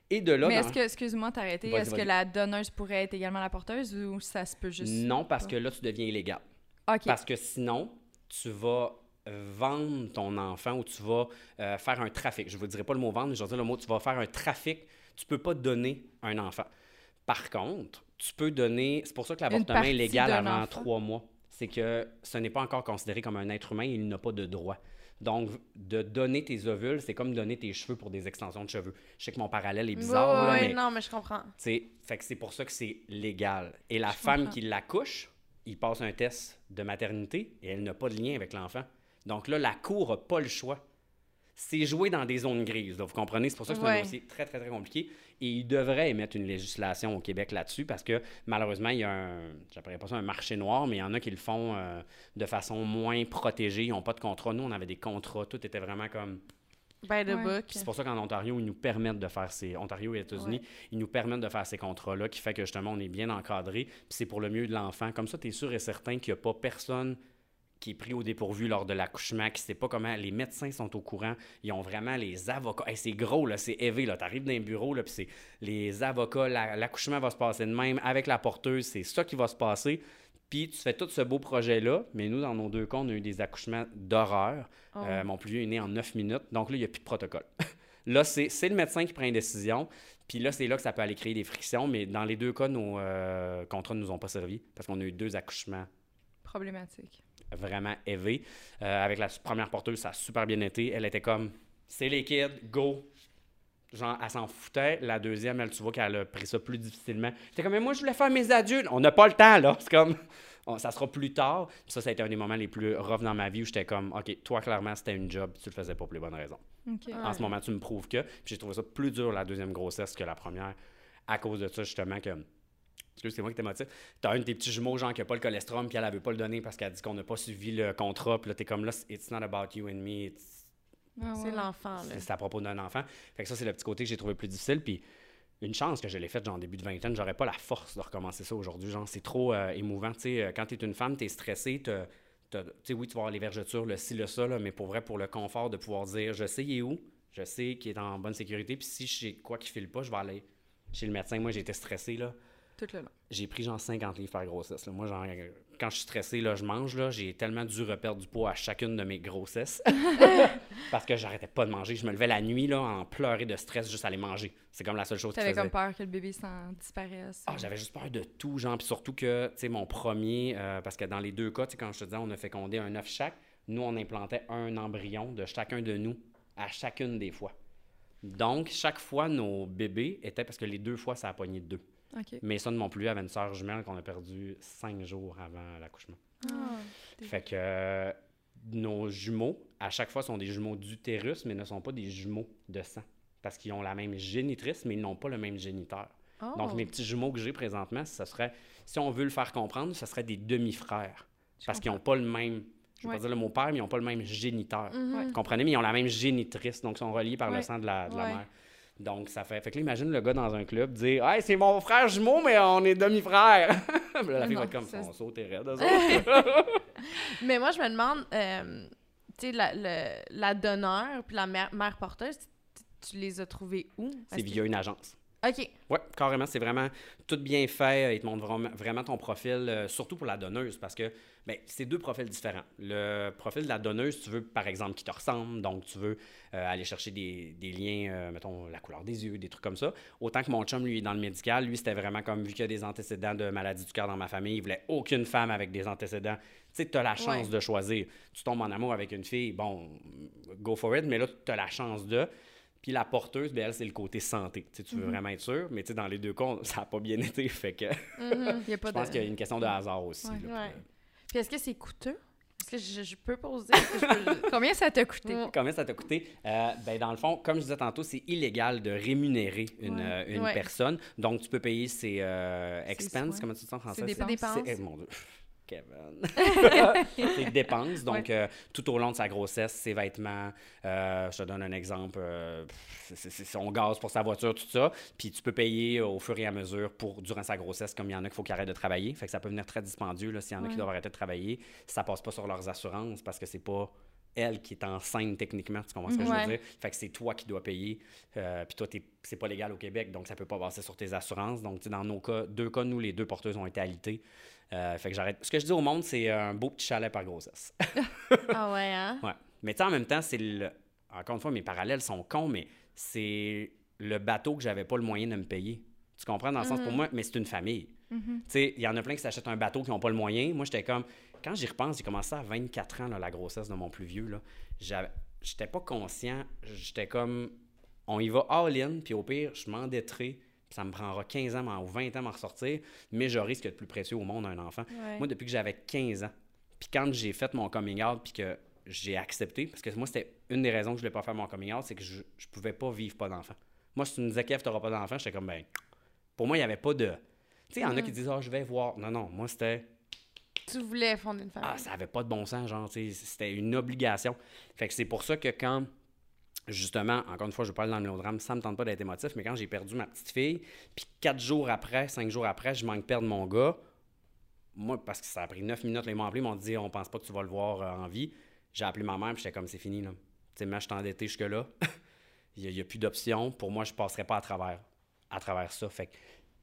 Et de là, Mais dans- est-ce que, excuse-moi, Vas-y, est-ce que la donneuse pourrait être également la porteuse ou ça se peut juste. Non, parce pas? que là, tu deviens illégal. OK. Parce que sinon, tu vas vendre ton enfant ou tu vas euh, faire un trafic. Je ne vous dirai pas le mot vendre, mais je vais dire le mot, tu vas faire un trafic. Tu peux pas donner un enfant. Par contre, tu peux donner... C'est pour ça que l'avortement est légal avant trois mois. C'est que ce n'est pas encore considéré comme un être humain et il n'a pas de droit. Donc, de donner tes ovules, c'est comme donner tes cheveux pour des extensions de cheveux. Je sais que mon parallèle est bizarre, ouais, mais non, mais je comprends. Fait que c'est pour ça que c'est légal. Et la femme comprends. qui l'accouche, il passe un test de maternité et elle n'a pas de lien avec l'enfant. Donc là, la cour n'a pas le choix. C'est joué dans des zones grises. là, vous comprenez? C'est pour ça que c'est Ouais. un dossier très, très, très compliqué. Et il devrait émettre une législation au Québec là-dessus parce que malheureusement, il y a un, j'appellerais pas ça un marché noir, mais il y en a qui le font euh, de façon moins protégée. Ils n'ont pas de contrat. Nous, on avait des contrats. Tout était vraiment comme By the Ouais. book. c'est pour ça qu'en Ontario, ils nous permettent de faire ces. Ontario et États-Unis, Ouais. ils nous permettent de faire ces contrats-là qui fait que justement, on est bien encadré. Puis c'est pour le mieux de l'enfant. Comme ça, tu es sûr et certain qu'il n'y a pas personne qui est pris au dépourvu lors de l'accouchement, qui sait pas comment. Les médecins sont au courant. Ils ont vraiment les avocats. Hey, c'est gros, là, c'est élevé. Tu arrives dans un bureau, puis c'est les avocats. la- L'accouchement va se passer de même avec la porteuse. C'est ça qui va se passer. Puis tu fais tout ce beau projet-là, mais nous, dans nos deux cas, on a eu des accouchements d'horreur. Oh. Euh, mon plus vieux est né en 9 minutes. Donc là, il n'y a plus de protocole. là, c'est c'est le médecin qui prend une décision. Puis là, c'est là que ça peut aller créer des frictions. Mais dans les deux cas, nos euh, contrats ne nous ont pas servi parce qu'on a eu deux accouchements Problématique. Vraiment élevés. Euh, avec la première porteuse, ça a super bien été. Elle était comme, c'est les kids, go. Genre, elle s'en foutait. La deuxième, elle, tu vois qu'elle a pris ça plus difficilement. C'était comme, mais moi, je voulais faire mes adultes. On n'a pas le temps, là. C'est comme, on- ça sera plus tard. Puis ça, ça a été un des moments les plus rough dans ma vie où j'étais comme, OK, toi, clairement, c'était une job, tu le faisais pas pour les bonnes raisons. Ouais. En ce moment, tu me prouves que. Puis j'ai trouvé ça plus dur, la deuxième grossesse, que la première, à cause de ça, justement, que. Excuse, c'est moi qui t'émotive. T'as un de tes petits jumeaux, genre, qui a pas le cholestérol, puis elle, elle veut pas le donner parce qu'elle dit qu'on n'a pas suivi le contrat. Puis là, t'es comme là, it's not about you and me. it's- Ah C'est l'enfant, là. C'est à propos d'un enfant. Fait que ça, c'est le petit côté que j'ai trouvé plus difficile. Puis une chance que je l'ai fait, genre, début de vingtaine, j'aurais pas la force de recommencer ça aujourd'hui. Genre, c'est trop euh, émouvant. Tu sais, euh, quand t'es une femme, t'es stressée, t'as- t'as- tu sais, oui, tu vas avoir les vergetures, le ci, le ça, là, mais pour vrai, pour le confort de pouvoir dire, je sais il est où, je sais qu'il est en bonne sécurité, puis si j'ai quoi qui file pas, je vais aller chez le médecin. Moi, j'étais stressé, là. Tout le long. J'ai pris genre 50 livres par grossesse. là. Moi, genre, quand je suis stressé, là, je mange. Là, j'ai tellement dû reperdre du poids à chacune de mes grossesses. Parce que j'arrêtais pas de manger. Je me levais la nuit là, en pleurer de stress juste à aller manger. C'est comme la seule chose T'avais faisais. comme peur que le bébé s'en disparaisse. Ah, j'avais juste peur de tout, genre. Puis surtout que, tu sais, mon premier, euh, parce que dans les deux cas, tu sais, quand je te disais, on a fécondé un œuf chaque, nous, on implantait un embryon de chacun de nous à chacune des fois. Donc, chaque fois, nos bébés étaient, parce que les deux fois, ça a pogné deux. Mais ça, mon plus avait une sœur jumelle qu'on a perdue cinq jours avant l'accouchement. Ah. Fait que euh, nos jumeaux, à chaque fois, sont des jumeaux d'utérus, mais ne sont pas des jumeaux de sang. Parce qu'ils ont la même génitrice, mais ils n'ont pas le même géniteur. Oh. Donc, mes petits jumeaux que j'ai présentement, ce serait, si on veut le faire comprendre, ce serait des demi-frères. Parce qu'ils n'ont pas le même, je vais Ouais. pas dire le mot père, mais ils n'ont pas le même géniteur. Vous comprenez? Mais ils ont la même génitrice, donc ils sont reliés par le sang de la, de la Ouais. mère. Donc, ça fait. Fait que là, imagine le gars dans un club dire Hey, c'est mon frère jumeau, mais on est demi-frère. La fille Non, va être comme ça, On raide, eux autres. Mais moi, je me demande, euh, tu sais, la, le- la donneur puis la mère, mère porteuse, tu, les as trouvés où? C'est que- via une agence. OK. Oui, carrément. C'est vraiment tout bien fait. Il te montre vraiment, ton profil, euh, surtout pour la donneuse, parce que ben, c'est deux profils différents. Le profil de la donneuse, tu veux, par exemple, qui te ressemble, donc tu veux euh, aller chercher des, des liens, euh, mettons, la couleur des yeux, des trucs comme ça. Autant que mon chum, lui, est dans le médical, lui, c'était vraiment comme, vu qu'il y a des antécédents de maladie du cœur dans ma famille, il voulait aucune femme avec des antécédents. Tu sais, tu as la chance Ouais. de choisir. Tu tombes en amour avec une fille, bon, go for it, mais là, tu as la chance de... Puis la porteuse, ben, elle, c'est le côté santé. Tu, sais, tu veux vraiment être sûr, mais dans les deux cas, ça n'a pas bien été. Fait que Mhm. Je pense qu'il y a une question de hasard aussi. Ouais. là. Ouais. Puis est-ce que c'est coûteux? Est-ce que je, je peux poser? Est-ce que je peux- Combien ça t'a coûté? Mm. Combien ça t'a coûté? Euh, ben, dans le fond, comme je disais tantôt, c'est illégal de rémunérer une, Ouais. euh, une Ouais. personne. Donc, tu peux payer ses euh, Ses expenses, comment tu dis en français? Ses dépenses. Eh, mon Dieu. Kevin. ses dépenses. Donc, euh, tout au long de sa grossesse, ses vêtements. euh, je te donne un exemple. euh, son gaz pour sa voiture, tout ça. Puis tu peux payer au fur et à mesure pour durant sa grossesse, comme il y en a qu'il faut qu'ils arrêtent de travailler. Fait que ça peut venir très dispendieux s'il y en a qui doivent arrêter de travailler. Ça passe pas sur leurs assurances parce que c'est pas elle qui est enceinte techniquement, tu comprends ce que je veux dire? Fait que c'est toi qui dois payer. Euh, puis toi, t'es- c'est pas légal au Québec, donc ça peut pas passer sur tes assurances. Donc, dans nos cas, deux cas, nous, les deux porteuses ont été alitées. Euh, fait que j'arrête. Ce que je dis au monde, c'est un beau petit chalet par grossesse. Ah ouais, hein? ouais. Mais tu sais, en même temps, c'est le. Encore une fois, mes parallèles sont cons, mais c'est le bateau que j'avais pas le moyen de me payer. Tu comprends? Dans le sens, pour moi, mais c'est une famille. Mhm. Tu sais, il y en a plein qui s'achètent un bateau qui n'ont pas le moyen. Moi, j'étais comme. Quand j'y repense, j'ai commencé à 24 ans, là, la grossesse de mon plus vieux. là. J'étais pas conscient. J'étais comme. On y va all-in, puis au pire, je m'endetterai. Ça me prendra 15 ans ou 20 ans à m'en ressortir, mais je risque de plus précieux au monde, un enfant. Ouais. Moi, depuis que j'avais 15 ans, puis quand j'ai fait mon coming out, puis que j'ai accepté, parce que moi, c'était une des raisons que je voulais pas faire mon coming out, c'est que je, je pouvais pas vivre pas d'enfant. Moi, si tu me disais, Kev, t'auras pas d'enfant, j'étais comme, ben, pour moi, il n'y avait pas de. Tu sais, il y en a Mhm. qui disent, ah, je vais voir. Non, non, moi, c'était. Tu voulais fonder une famille. Ah, ça avait pas de bon sens, genre, tu sais, c'était une obligation. Fait que c'est pour ça que quand, justement, encore une fois, je parle dans le mélodrame, ça me tente pas d'être émotif, mais quand j'ai perdu ma petite fille, puis quatre jours après, cinq jours après, je manque perdre mon gars, moi, parce que ça a pris neuf minutes, ils m'ont appelé, ils m'ont dit, on pense pas que tu vas le voir euh, en vie. J'ai appelé ma mère, puis j'étais comme, c'est fini, là. Tu sais, moi, je suis endetté jusque-là. Il n'y a, plus d'options. Pour moi, je passerai pas à travers, à travers ça. Fait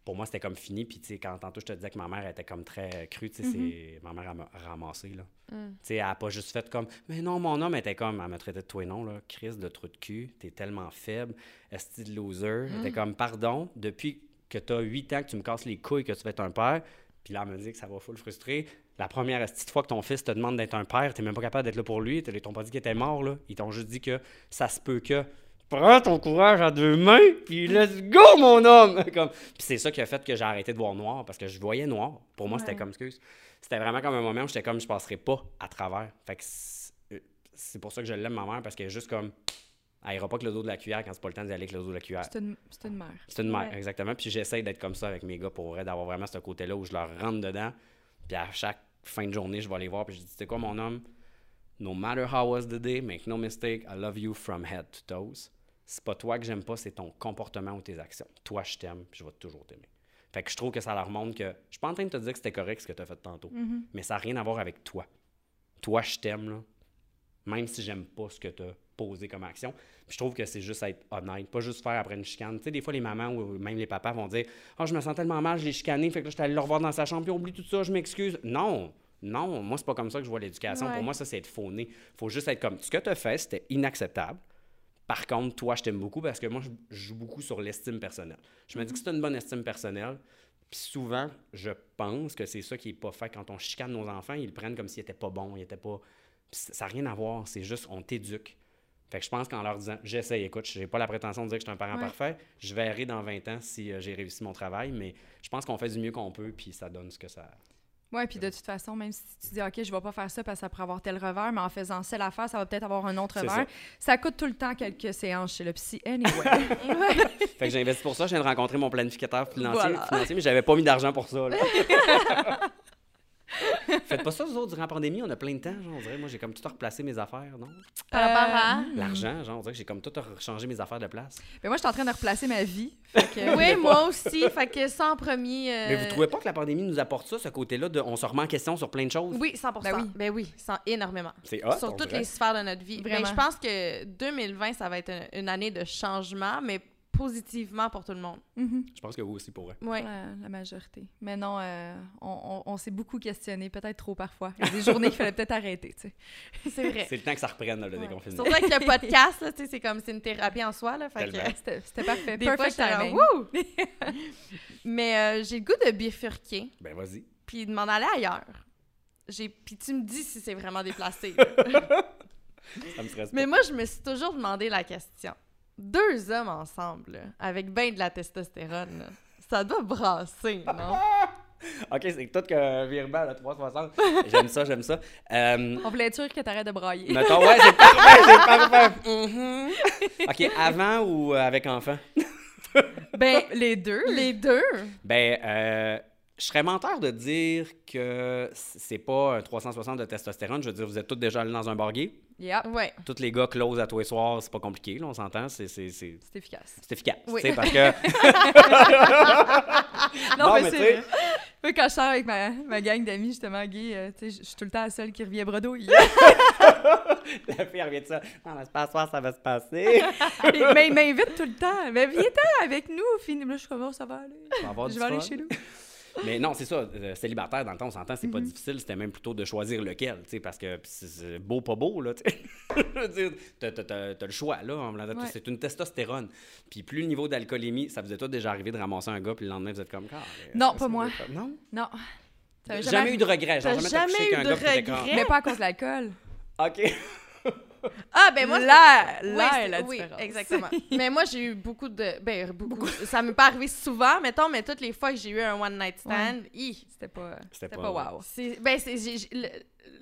pour moi, c'était comme fini. Puis, tu sais, quand tantôt, je te disais que ma mère était comme très crue, tu sais, c'est... ma mère, m'a ramassé, là. Mm. Tu sais, elle a pas juste fait comme, mais non, mon homme était comme, elle me traitait de toi et non, là, crise de trou de cul, t'es tellement faible, esti de loser. Elle était comme, pardon, depuis que t'as 8 ans que tu me casses les couilles que tu vas être un père, puis là, elle me dit que ça va full frustrer. La première petite fois que ton fils te demande d'être un père, t'es même pas capable d'être là pour lui, ils t'ont pas dit qu'il était mort, là. Ils t'ont juste dit que ça se peut que. Prends ton courage à deux mains, puis let's go, mon homme! Comme... Puis c'est ça qui a fait que j'ai arrêté de voir noir, parce que je voyais noir. Pour moi, c'était comme, excuse, c'était vraiment comme un moment où j'étais comme, je passerai pas à travers. Fait que c'est euh, c'est pour ça que je l'aime, ma mère, parce qu'elle est juste comme, elle ira pas avec le dos de la cuillère quand c'est pas le temps d'y aller avec le dos de la cuillère. C'est une, c'est une mère. C'est une mère, Ouais. exactement. Puis j'essaie d'être comme ça avec mes gars pour vrai, d'avoir vraiment ce côté-là où je leur rentre dedans. Puis à chaque fin de journée, je vais aller voir. Puis je dis, tu sais quoi, mon homme? No matter how was the day, make no mistake, I love you from head to toes. C'est pas toi que j'aime pas, c'est ton comportement ou tes actions. Toi, je t'aime, puis je vais toujours t'aimer. Fait que je trouve que ça leur montre que. Je suis pas en train de te dire que c'était correct ce que tu as fait tantôt, mais ça n'a rien à voir avec toi. Toi, je t'aime, là. Même si j'aime pas ce que tu as posé comme action. Puis je trouve que c'est juste être honnête, pas juste faire après une chicane. Tu sais, des fois, les mamans ou même les papas vont dire Ah, je me sens tellement mal, je l'ai chicané, fait que là, je suis allé le revoir dans sa chambre, puis oublie tout ça, je m'excuse. Non, non, moi, c'est pas comme ça que je vois l'éducation. Ouais. Pour moi, ça, c'est être fauné. faut juste être comme ce que tu as fait, c'était inacceptable. Par contre, toi, je t'aime beaucoup parce que moi, je joue beaucoup sur l'estime personnelle. Je me dis que c'est une bonne estime personnelle. Puis souvent, je pense que c'est ça qui est pas fait. Quand on chicane nos enfants, ils le prennent comme s'ils étaient pas bons, ils étaient pas... Ça n'a rien à voir, c'est juste, on t'éduque. Fait que je pense qu'en leur disant, j'essaye, écoute, j'ai pas la prétention de dire que je suis un parent Ouais. parfait, je verrai dans 20 ans si euh, j'ai réussi mon travail, mais je pense qu'on fait du mieux qu'on peut, puis ça donne ce que ça... Ouais, puis de toute façon, même si tu dis, OK, je vais pas faire ça parce que ça pourrait avoir tel revers, mais en faisant celle affaire, ça va peut-être avoir un autre revers. Ça. coûte tout le temps quelques séances chez le psy, anyway. Fait que j'ai investi pour ça, je viens de rencontrer mon planificateur financier, Voilà. financier mais j'avais pas mis d'argent pour ça. là. Faites pas ça, vous autres, durant la pandémie, on a plein de temps, genre, on dirait. Moi, j'ai comme tout replacé mes affaires, non? Par rapport à? L'argent, genre, on dirait que j'ai comme tout changé mes affaires de place. Mais moi, je suis en train de replacer ma vie. Fait que- Oui, moi aussi. Fait que ça en premier. euh, Mais vous trouvez pas que la pandémie nous apporte ça, ce côté-là, de on se remet en question sur plein de choses? Oui, 100 Ben oui. Ben oui, sans- énormément. C'est hot, Sur on toutes dirait. les sphères de notre vie. Ben, Vraiment. je pense que 2020, ça va être une, une année de changement, mais positivement pour tout le monde. Mhm. Je pense que vous aussi pourrez. Oui. Ouais, la majorité. Mais non, euh, on, on- on s'est beaucoup questionné, peut-être trop parfois. Il y a des journées qu'il fallait peut-être arrêter, tu sais. C'est vrai. C'est le temps que ça reprenne, là, le Ouais. déconfinement. Surtout avec le podcast, là, tu sais, c'est comme c'est une thérapie en soi. Là. C'était parfait. Des fois, Perfect j'étais là, timing. Wouh! Mais euh, j'ai le goût de bifurquer, Ben, vas-y. puis de m'en aller ailleurs. J'ai... Puis tu me dis si c'est vraiment déplacé. Ça me stresse Mais pas. moi, je me suis toujours demandé la question. Deux hommes ensemble, là, avec ben de la testostérone, là, ça doit brasser, non? OK, c'est tout que virement, le 360. J'aime ça, j'aime ça. Euh, On voulait être sûr que t'arrêtes de brailler. mettons, ouais, c'est parfait, c'est parfait. OK, avant ou euh, avec enfant? Ben, Les deux. les deux. Ben, euh, je serais menteur de dire que c'est pas un 360 de testostérone. Je veux dire, vous êtes tous déjà allés dans un bar gay. Yep. Ouais. Tous les gars close à tous les soirs, c'est pas compliqué, là, on s'entend. C'est, efficace. c'est efficace. Oui. tu sais, parce que. Non, Non, mais, mais. Moi, quand je sors avec ma, ma gang d'amis, justement, gays, euh, tu sais, je suis tout le temps la seule qui revient bredouille. La fille revient de ça. Non, mais c'est pas ce soir, ça va se passer. mais il m'invite tout le temps. Mais viens-t'en avec nous. Fini. Là, je suis comme, Oh, ça va aller. Va Je vais aller fun. chez nous. Mais non, c'est ça. euh, célibataire, dans le temps, on s'entend, c'est pas difficile. C'était même plutôt de choisir lequel, tu sais, parce que c'est- beau, pas beau, là, tu t'as, le choix, là. Ouais. C'est une testostérone. Puis plus le niveau d'alcoolémie, ça vous est déjà arrivé de ramasser un gars, puis le lendemain, vous êtes comme, Ah, Non, pas moi. Non? Non. Jamais, eu de regret. Genre, jamais, jamais eu de regret? Mais pas à cause de l'alcool. OK. Ah, ben moi, là, Oui, là est la oui, différence. exactement. mais moi, j'ai eu beaucoup de. Ben, beaucoup. Ça m'est pas arrivé souvent, mettons, mais toutes les fois que j'ai eu un one night stand, hi, C'était pas, C'était pas- pas, wow. c'est- ben, le,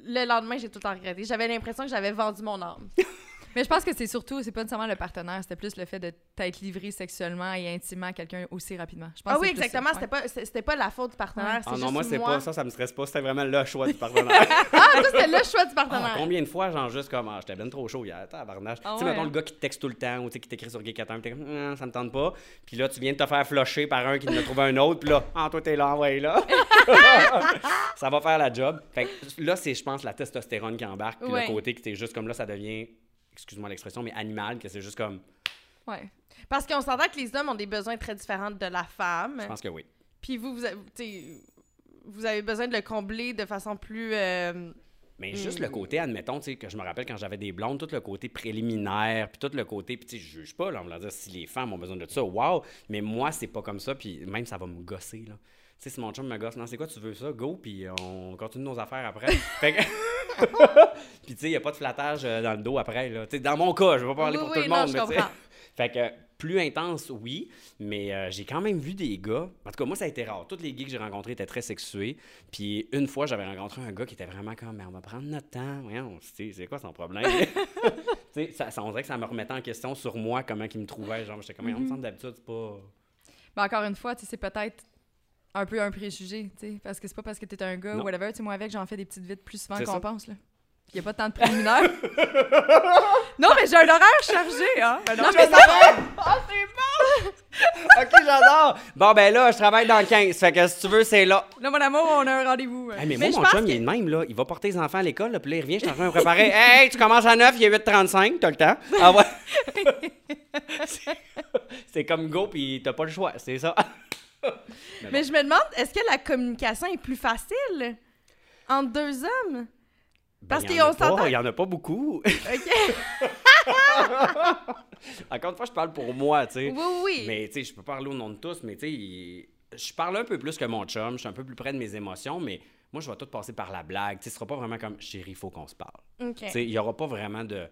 le lendemain, j'ai tout le temps regretté. J'avais l'impression que j'avais vendu mon âme. Mais je pense que c'est surtout, c'est pas nécessairement le partenaire, c'était plus le fait de t'être livré sexuellement et intimement à quelqu'un aussi rapidement. Je pense Ah oui, exactement. C'était pas, c'était pas la faute du partenaire. Ah non, juste moi, c'est pas ça, ça me stresse pas. C'était vraiment le choix du partenaire. Ah, toi, c'était le choix du Ah, partenaire. combien de fois, genre, juste comme, ah, j'étais bien trop chaud hier, tabarnache. Ah tu sais, ouais, mettons le gars qui te texte tout le temps ou tu sais, qui t'écrit sur Gay 4 t'es comme, Ah, ça me tente pas. Puis là, tu viens de te faire flusher par un qui en a trouvé un autre, puis là, ah, toi, t'es là, ouais, là. ça va faire la job. Fait que là, c'est, je pense, la testostérone qui embarque, puis Ouais. le côté que t'es juste comme là, ça devient, excuse-moi l'expression, mais animal, que c'est juste comme, Ouais. Parce qu'on s'entend que les hommes ont des besoins très différents de la femme. je pense que oui. Puis vous, vous, avez- vous avez besoin de le combler de façon plus. euh, Mais juste Mm. le côté, admettons, tu sais, que je me rappelle quand j'avais des blondes, tout le côté préliminaire, puis tout le côté, puis tu sais, je juge pas, là, on va dire, si les femmes ont besoin de ça, wow, mais moi, c'est pas comme ça, puis même ça va me gosser, là. Tu sais, si mon chum me gosse, non, c'est quoi, tu veux ça, go, puis on continue nos affaires après. fait que... puis tu sais, y a pas de flattage euh, dans le dos après, là. Dans mon cas, je vais pas parler Oui, pour oui, tout le monde, mais. Fait que plus intense, oui, mais euh, j'ai quand même vu des gars. En tout cas, moi, ça a été rare. Tous les gays que j'ai rencontrés étaient très sexués. Puis une fois, j'avais rencontré un gars qui était vraiment comme, Mais on va prendre notre temps. Voyons, c'est quoi son problème? tu sais, ça, ça, on dirait que ça me remettait en question sur moi, comment il me trouvait. Genre, j'étais comme, on me semble d'habitude, c'est pas. Mais encore une fois, tu sais, c'est peut-être un peu un préjugé, tu sais, parce que c'est pas parce que t'es un gars Non. ou whatever, tu sais, moi avec, j'en fais des petites vites plus souvent qu'on pense, là. Il y a pas tant de préliminaires. non, mais j'ai un horaire chargé, hein. Ben non, Non, mais mais ça va! Ah, c'est bon! ok, j'adore! Bon, ben là, je travaille dans le 15. Fait que si tu veux, c'est là. là, mon amour, on a un rendez-vous. hein. Hey, mais, Mais moi, mon chum, que- il est de même, là. Il va porter les enfants à l'école, là, puis là, il revient, je suis en train de préparer. hey, tu commences à 9, il est 8h35, t'as le temps. Ah ouais. C'est- c'est comme go, puis t'as pas le choix, c'est ça. Mais je me demande, est-ce que la communication est plus facile entre deux hommes? Parce Ben, il y en qu'on s'entend- Il y en a pas beaucoup. OK. Encore une fois, je parle pour moi, tu sais. Oui, oui. Mais tu sais, je peux parler au nom de tous, mais tu sais, il- je parle un peu plus que mon chum, je suis un peu plus près de mes émotions, mais moi, je vais tout passer par la blague. Tu sais, ce sera pas vraiment comme chérie, il faut qu'on se parle. OK. Tu sais, il y aura pas vraiment de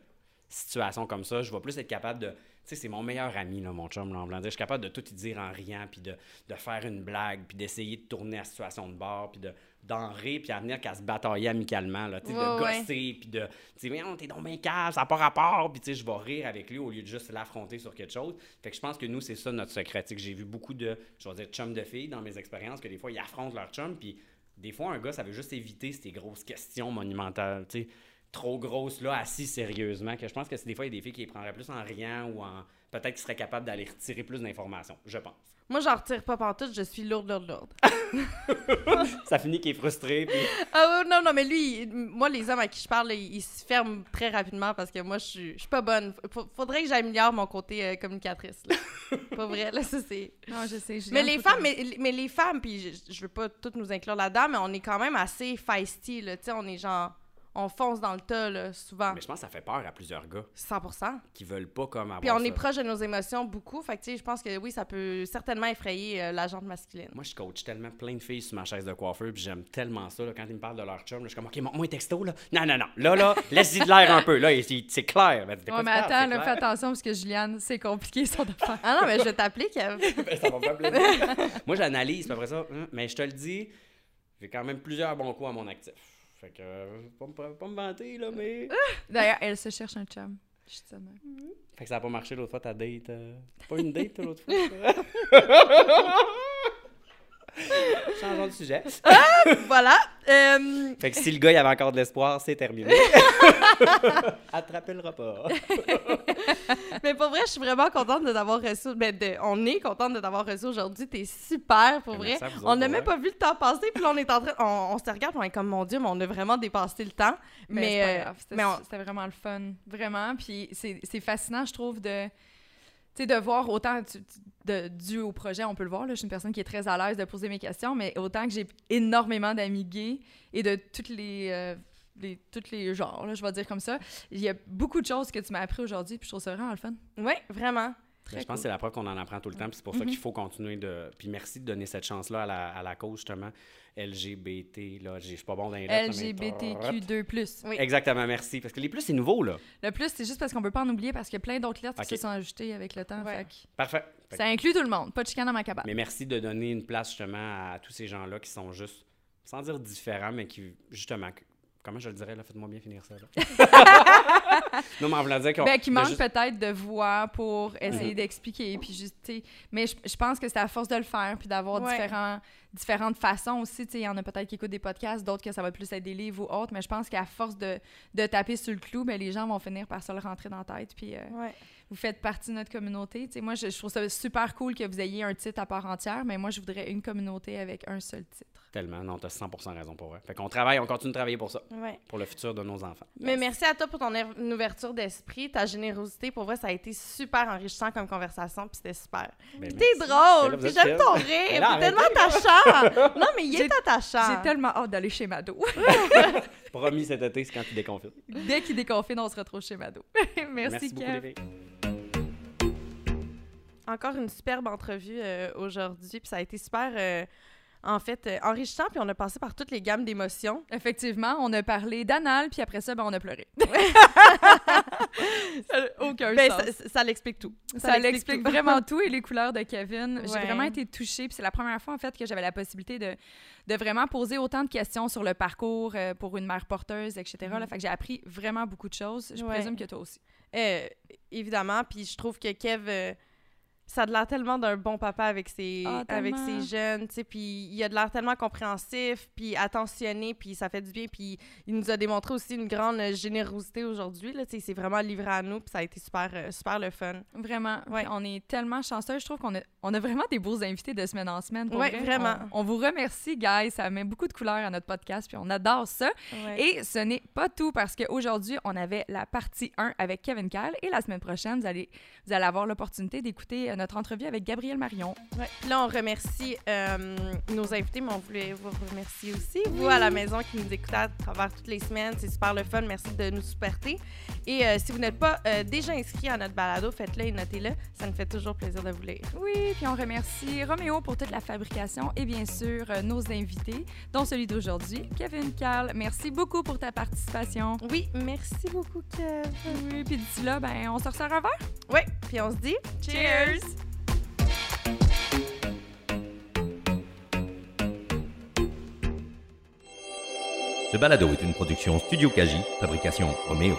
situation comme ça. Je vais plus être capable de. Tu sais, c'est mon meilleur ami, là, mon chum, là, en blanc. Je suis capable de tout y dire en riant, puis de, de faire une blague, puis d'essayer de tourner la situation de bord, puis de, d'en rire, puis à venir qu'à se batailler amicalement, là, tu sais, de ouais. gosser, puis de. Tu sais, voyons, t'es donc bien calme, ça n'a pas rapport, puis tu sais, je vais rire avec lui au lieu de juste l'affronter sur quelque chose. Fait que je pense que nous, c'est ça notre secret. Tu sais, que j'ai vu beaucoup de, je vais dire, chums de filles dans mes expériences, que des fois, ils affrontent leur chum, puis des fois, un gars, ça veut juste éviter ces grosses questions monumentales, tu sais, trop grosses, là, assis sérieusement, que je pense que c'est des fois, il y a des filles qui les prendraient plus en riant ou en. Peut-être qu'ils seraient capables d'aller retirer plus d'informations, je pense. Moi, j'en retire pas pantoute, je suis lourde, lourde, lourde. Ça finit qu'il est frustré, puis. Ah non, non, mais lui, moi, les hommes à qui je parle, ils, ils se ferment très rapidement parce que moi, je suis je suis pas bonne. Faudrait que j'améliore mon côté euh, communicatrice. là. pas vrai, là, ça c'est... Non, je sais. Mais les femmes, mais, mais les femmes, puis je, je veux pas toutes nous inclure là-dedans, mais on est quand même assez feisty, là, tu sais, on est genre... On fonce dans le tas, là, souvent. Mais je pense que ça fait peur à plusieurs gars 100%. qui veulent pas comme avoir Puis on ça. est proche de nos émotions beaucoup, fait que tu sais, je pense que oui, ça peut certainement effrayer euh, la jante masculine. Moi, je coach tellement plein de filles sur ma chaise de coiffeur, puis j'aime tellement ça. là, quand ils me parlent de leur chum, là, je suis comme, OK, montre-moi un texto, là. Non, non, non. Là, là, laisse-y de l'air un peu. Là, c'est clair. Ben, Ouais, mais attends, là, fais attention parce que Juliane, c'est compliqué son affaire. Ah non, mais je vais t'appeler, Kev. Ben, ça va plaisir. Moi, j'analyse, après ça, hum, mais je te le dis, j'ai quand même plusieurs bons coups à mon actif. Fait que, euh, pas, me- pas me vanter, là, mais. D'ailleurs, elle se cherche un chum. Même. Fait que ça a pas marché l'autre fois, ta date. euh, T'as pas une date, l'autre fois? Changeons de sujet. voilà. Euh, Fait que si le gars, il avait encore de l'espoir, c'est terminé. Attrapez le repas. mais pour vrai, je suis vraiment contente de t'avoir reçu. Ben, de- on est contente de t'avoir reçu aujourd'hui. T'es super, pour Ben, vrai. merci On n'a même pas vu le temps passer, puis là, on est en train. On, on se regarde, on est comme, mon Dieu, mais on a vraiment dépassé le temps. Mais, Mais, euh. C'était, on- c'était vraiment le fun. Vraiment. Puis c'est, fascinant, je trouve, de, sais, de voir autant tu- de, dû au projet, on peut le voir. Là, je suis une personne qui est très à l'aise de poser mes questions, mais autant que j'ai énormément d'amis gays et de toutes les. euh, les- tous les genres, là, je vais dire comme ça. Il y a beaucoup de choses que tu m'as appris aujourd'hui, puis je trouve ça vraiment le fun. Oui, vraiment. Très Ben, je pense cool. que c'est la preuve qu'on en apprend tout le temps, puis c'est pour ça qu'il faut continuer de. Puis merci de donner cette chance-là à la, à la cause, justement, LGBT. Là, je suis pas bon dans les lettres, mais- LGBTQ2+. Oui. Exactement, merci. Parce que les plus, c'est nouveau, là. Le plus, c'est juste parce qu'on peut pas en oublier parce qu'il y a plein d'autres lettres qui se sont ajoutées avec le temps. Ouais. fait que Parfait. Fait que- ça inclut tout le monde. Pas de chicane dans ma cabane. Mais merci de donner une place, justement, à tous ces gens-là qui sont juste, sans dire différents, mais qui, justement, comment je le dirais, là, faites-moi bien finir ça, là. non, mais en voulant dire qu'on. Ben, qui de manque juste- peut-être de voix pour essayer Mhm. d'expliquer. Puis juste, mais je, je pense que c'est à force de le faire, puis d'avoir Ouais. différents, différentes façons aussi. Il y en a peut-être qui écoutent des podcasts, d'autres que ça va plus être des livres ou autres. Mais je pense qu'à force de, de taper sur le clou, ben, les gens vont finir par se le rentrer dans la tête. Puis euh, Ouais. vous faites partie de notre communauté. Tu sais, moi, je, je trouve ça super cool que vous ayez un titre à part entière, mais moi, je voudrais une communauté avec un seul titre. Tellement, non, t'as 100 raison pour vrai. Fait qu'on travaille, on continue de travailler pour ça, Ouais. pour le futur de nos enfants. Mais merci à toi pour ton er- ouverture d'esprit, ta générosité. Pour vrai, ça a été super enrichissant comme conversation, puis c'était super. Ben, Puis t'es drôle, puis j'aime ton rire, puis tellement attachant. Non, mais il est attachant. J'ai tellement hâte d'aller chez Mado. Promis cet été, c'est quand tu déconfines. Dès qu'il déconfine, on se retrouve chez Mado. Merci, Merci Kev. Encore une superbe entrevue euh, aujourd'hui, puis ça a été super, euh, en fait, euh, enrichissant, puis on a passé par toutes les gammes d'émotions. Effectivement, on a parlé d'anal, puis après ça, ben, on a pleuré. Aucun Ben, sens. ça, ça l'explique tout. Ça, l'explique vraiment tout et les couleurs de Kevin. J'ai vraiment été touchée. Puis c'est la première fois, en fait, que j'avais la possibilité de, de vraiment poser autant de questions sur le parcours euh, pour une mère porteuse, etc. là. Fait que j'ai appris vraiment beaucoup de choses. Je Ouais. présume que toi aussi. Euh, évidemment, puis je trouve que Kev, euh, ça a de l'air tellement d'un bon papa avec ses, Ah, avec ses jeunes, tu sais, puis il a de l'air tellement compréhensif, puis attentionné, puis ça fait du bien, puis il nous a démontré aussi une grande euh, générosité aujourd'hui, là, tu sais, il s'est vraiment livré à nous, puis ça a été super, euh, super le fun. Vraiment. Ouais. On est tellement chanceux. Je trouve qu'on a, on a vraiment des beaux invités de semaine en semaine. vrai. vraiment. On, on vous remercie, guys. Ça met beaucoup de couleurs à notre podcast, puis on adore ça. Et ce n'est pas tout parce qu'aujourd'hui, on avait la partie 1 avec Kevin Kyle et la semaine prochaine, vous allez, vous allez avoir l'opportunité d'écouter euh, notre entrevue avec Gabriel Marion. Ouais. Là, on remercie euh, nos invités, mais on voulait vous remercier aussi, vous à la maison qui nous écoutez à travers toutes les semaines. C'est super le fun. Merci de nous supporter. Et euh, si vous n'êtes pas déjà inscrit à notre balado, faites-le et notez-le. Ça nous fait toujours plaisir de vous lire. Oui, puis on remercie Roméo pour toute la fabrication et bien sûr nos invités, dont celui d'aujourd'hui, Kevin Kyle. Merci beaucoup pour ta participation. Oui, merci beaucoup, Kev. Oui, puis d'ici là, ben, on se ressort un verre. Oui, puis on se dit Cheers! Ce balado est une production Studio Kaji, fabrication Roméo.